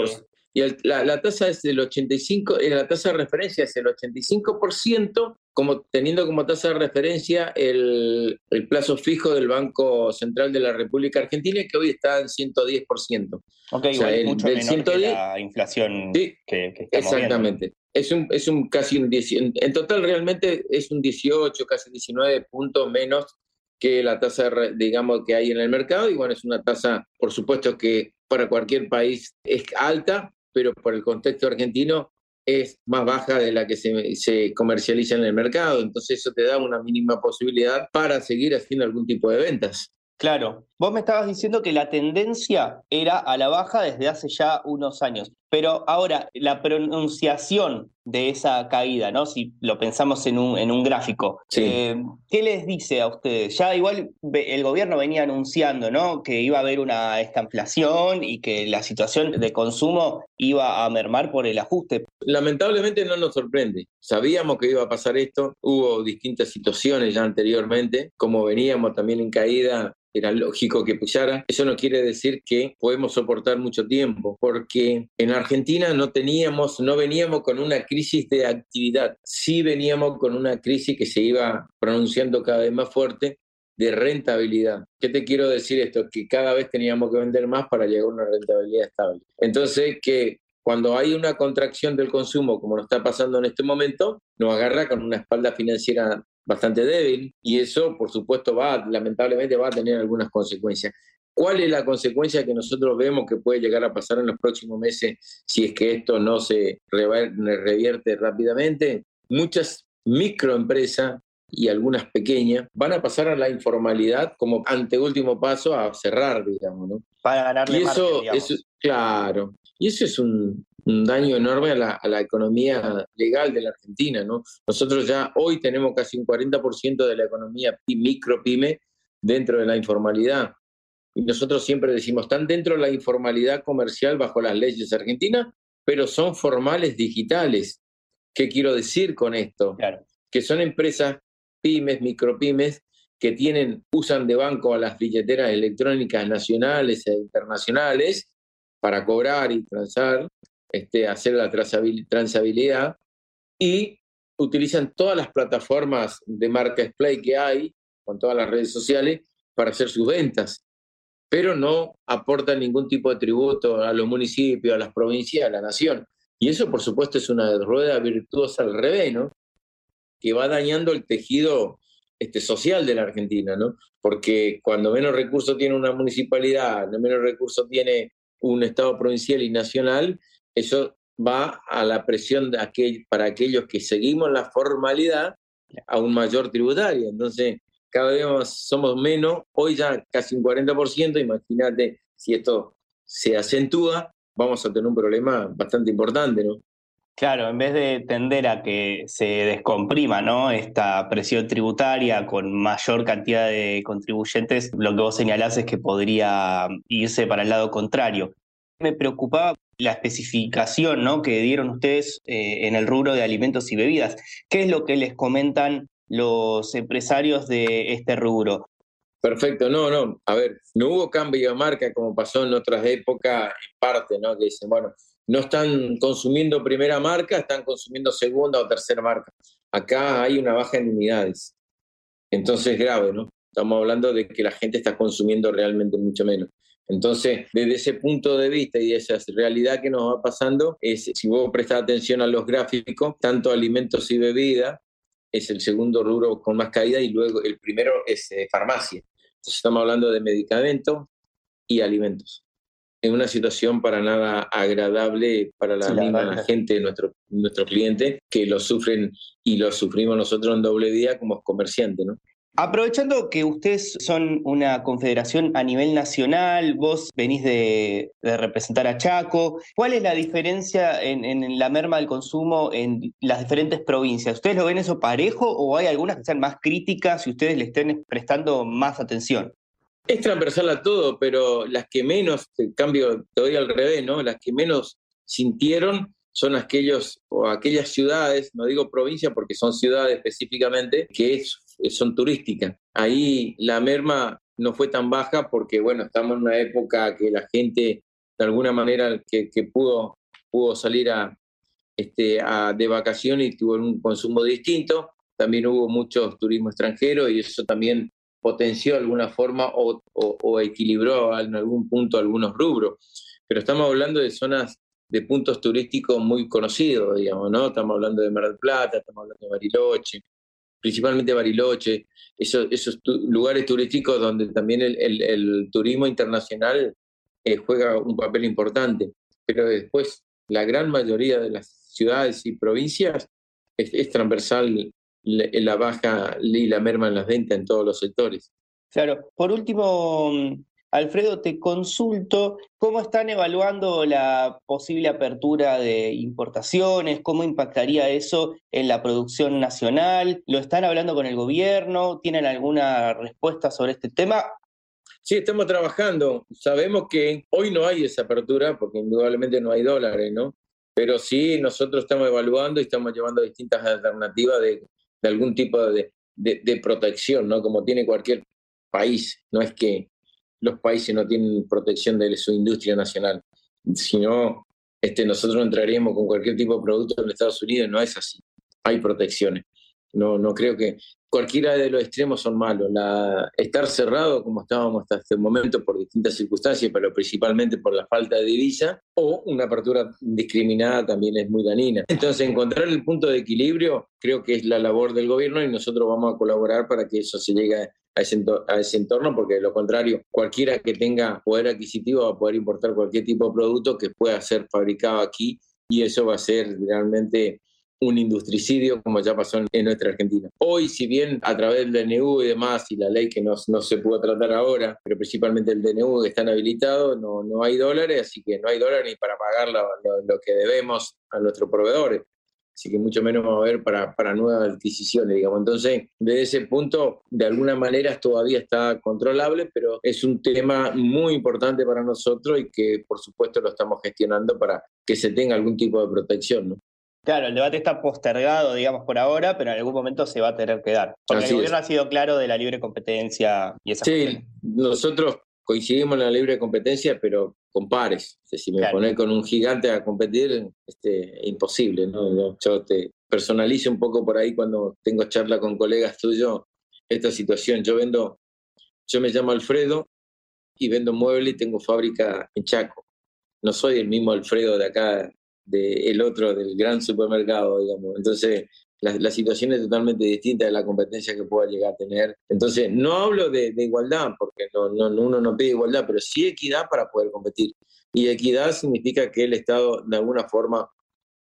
Y la, tasa es del 85, eh, la tasa de referencia es el 85%, como, teniendo como tasa de referencia el, el, plazo fijo del Banco Central de la República Argentina, que hoy está en 110%. Ok, o sea, mucho menor 110, que la inflación sí, que, que Exactamente. Es un, es un casi un 10, en total realmente es un 18, casi 19 puntos menos que la tasa, digamos, que hay en el mercado. Y bueno, es una tasa, por supuesto, que para cualquier país es alta, pero por el contexto argentino es más baja de la que se, se, comercializa en el mercado. Entonces eso te da una mínima posibilidad para seguir haciendo algún tipo de ventas. Claro, vos me estabas diciendo que la tendencia era a la baja desde hace ya unos años, pero ahora la pronunciación de esa caída, ¿no? Si lo pensamos en un, en un gráfico, eh, ¿qué les dice a ustedes? Ya igual el gobierno venía anunciando, ¿no? Que iba a haber una inflación y que la situación de consumo iba a mermar por el ajuste. Lamentablemente no nos sorprende. Sabíamos que iba a pasar esto. Hubo distintas situaciones ya anteriormente, como veníamos también en caída era lógico que pusara. Eso no quiere decir que podemos soportar mucho tiempo, porque en Argentina no teníamos, no veníamos con una crisis de actividad, sí veníamos con una crisis que se iba pronunciando cada vez más fuerte de rentabilidad. ¿Qué te quiero decir esto? Que cada vez teníamos que vender más para llegar a una rentabilidad estable. Entonces, que cuando hay una contracción del consumo, como nos está pasando en este momento, nos agarra con una espalda financiera bastante débil y eso, por supuesto, va, lamentablemente va a tener algunas consecuencias. ¿Cuál es la consecuencia que nosotros vemos que puede llegar a pasar en los próximos meses si es que esto no se revierte rápidamente? Muchas microempresas y algunas pequeñas van a pasar a la informalidad como anteúltimo paso a cerrar, digamos, ¿no? Para ganarle y eso, eso, claro, y eso es un, un daño enorme a la, a la, economía legal de la Argentina. ¿no? Nosotros ya hoy tenemos casi un 40% de la economía micro-pyme dentro de la informalidad. Y nosotros siempre decimos, están dentro de la informalidad comercial bajo las leyes argentinas, pero son formales digitales. ¿Qué quiero decir con esto? Claro. Que son empresas pymes, micropymes, que tienen, usan de banco a las billeteras electrónicas nacionales e internacionales para cobrar y transar, este, hacer la transabilidad y utilizan todas las plataformas de marketplace que hay, con todas las redes sociales, para hacer sus ventas, pero no aportan ningún tipo de tributo a los municipios, a las provincias, a la nación. Y eso, por supuesto, es una rueda virtuosa al revés, ¿no? Que va dañando el tejido este, social de la Argentina, ¿no? Porque cuando menos recursos tiene una municipalidad, menos recursos tiene un Estado provincial y nacional, eso va a la presión de aquel, para aquellos que seguimos la formalidad a un mayor tributario. Entonces, cada vez somos menos, hoy ya casi un 40%, imagínate si esto se acentúa, vamos a tener un problema bastante importante, ¿no? Claro, en vez de tender a que se descomprima ¿no? esta presión tributaria con mayor cantidad de contribuyentes, lo que vos señalás es que podría irse para el lado contrario. Me preocupaba la especificación ¿no? que dieron ustedes eh, en el rubro de alimentos y bebidas. ¿Qué es lo que les comentan los empresarios de este rubro? Perfecto, no, no, a ver, no hubo cambio de marca como pasó en otras épocas, en parte, ¿no? Que dicen, bueno, no están consumiendo primera marca, están consumiendo segunda o tercera marca. Acá hay una baja en unidades. Entonces, grave, ¿no? Estamos hablando de que la gente está consumiendo realmente mucho menos. Entonces, desde ese punto de vista y esa realidad que nos va pasando, es, si vos prestás atención a los gráficos, tanto alimentos y bebida es el segundo rubro con más caída y luego el primero es eh, farmacia. Entonces estamos hablando de medicamentos y alimentos. En una situación para nada agradable para la misma gente, nuestro, nuestro cliente, que lo sufren y lo sufrimos nosotros en doble día como comerciantes, ¿no? Aprovechando que ustedes son una confederación a nivel nacional, vos venís de, representar a Chaco, ¿cuál es la diferencia en, la merma del consumo en las diferentes provincias? ¿Ustedes lo ven eso parejo o hay algunas que sean más críticas y ustedes le estén prestando más atención? Es transversal a todo, pero las que menos, en cambio, te doy al revés, ¿no? Las que menos sintieron son aquellos o aquellas ciudades, no digo provincia porque son ciudades específicamente, que es son turísticas. Ahí la merma no fue tan baja porque, bueno, estamos en una época que la gente, de alguna manera, que, pudo, pudo salir a, este, a, de vacaciones y tuvo un consumo distinto. También hubo mucho turismo extranjero y eso también potenció de alguna forma o, o, equilibró en algún punto algunos rubros. Pero estamos hablando de zonas de puntos turísticos muy conocidos, digamos, ¿no? Estamos hablando de Mar del Plata, estamos hablando de Bariloche, principalmente Bariloche, esos, lugares turísticos donde también el, turismo internacional eh, juega un papel importante. Pero después, la gran mayoría de las ciudades y provincias es, transversal la, la, baja y la merma en las ventas en todos los sectores. Claro. Por último, Alfredo, te consulto cómo están evaluando la posible apertura de importaciones, cómo impactaría eso en la producción nacional, lo están hablando con el gobierno, tienen alguna respuesta sobre este tema. Sí, estamos trabajando. Sabemos que hoy no hay esa apertura porque indudablemente no hay dólares, ¿no? Pero sí, nosotros estamos evaluando y estamos llevando distintas alternativas de, algún tipo de, de protección, ¿no? Como tiene cualquier país. No es que los países no tienen protección de su industria nacional. Si no, este, nosotros entraríamos con cualquier tipo de producto en Estados Unidos, no es así. Hay protecciones. No, no creo que cualquiera de los extremos son malos. Estar cerrado, como estábamos hasta este momento, por distintas circunstancias, pero principalmente por la falta de divisa, o una apertura discriminada también es muy dañina. Entonces, encontrar el punto de equilibrio creo que es la labor del gobierno y nosotros vamos a colaborar para que eso se llegue a ese, a ese entorno, porque de lo contrario, cualquiera que tenga poder adquisitivo va a poder importar cualquier tipo de producto que pueda ser fabricado aquí y eso va a ser realmente un industricidio como ya pasó en, nuestra Argentina. Hoy, si bien a través del DNU y demás, y la ley que no, no se pudo tratar ahora, pero principalmente el DNU que están habilitados, no, no hay dólares, así que no hay dólares ni para pagar lo, lo que debemos a nuestros proveedores así que mucho menos va a haber para, para nuevas adquisiciones, digamos. Entonces, desde ese punto, de alguna manera todavía está controlable, pero es un tema muy importante para nosotros y que, por supuesto, lo estamos gestionando para que se tenga algún tipo de protección, ¿no? Claro, el debate está postergado, digamos, por ahora, pero en algún momento se va a tener que dar. Porque el gobierno ha sido claro de la libre competencia y esas Sí, nosotros coincidimos en la libre competencia, pero con pares. si me pones con un gigante a competir, este, imposible. ¿no? Yo te personalizo un poco por ahí cuando tengo charla con colegas tuyos esta situación. Yo vendo, yo me llamo Alfredo y vendo muebles y tengo fábrica en Chaco. No soy el mismo Alfredo de acá, del el otro, del gran supermercado, digamos. Entonces, la, situación es totalmente distinta de la competencia que pueda llegar a tener. Entonces, no hablo de, igualdad, porque no, no, uno no pide igualdad, pero sí equidad para poder competir. Y equidad significa que el Estado, de alguna forma,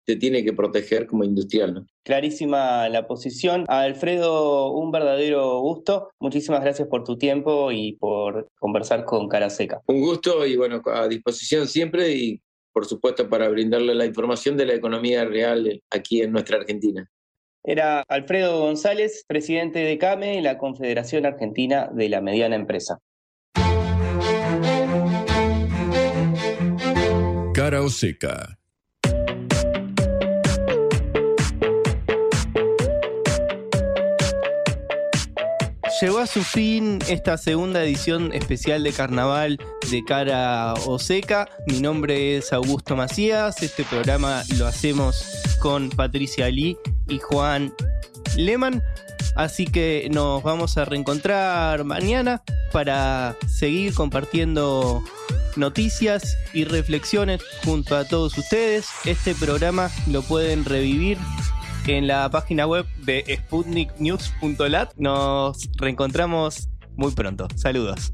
te tiene que proteger como industrial. ¿no? Clarísima la posición. Alfredo, un verdadero gusto. Muchísimas gracias por tu tiempo y por conversar con Cara Seca. Un gusto y bueno, a disposición siempre y por supuesto para brindarle la información de la economía real aquí en nuestra Argentina. Era Alfredo González, presidente de CAME, la Confederación Argentina de la Mediana Empresa. Cara o seca. Llegó a su fin esta segunda edición especial de carnaval de cara o seca. Mi nombre es Augusto Macías. Este programa lo hacemos con Patricia Lee y Juan Lehmann. Así que nos vamos a reencontrar mañana para seguir compartiendo noticias y reflexiones junto a todos ustedes. Este programa lo pueden revivir en la página web de sputniknews.lat. Nos reencontramos muy pronto. Saludos.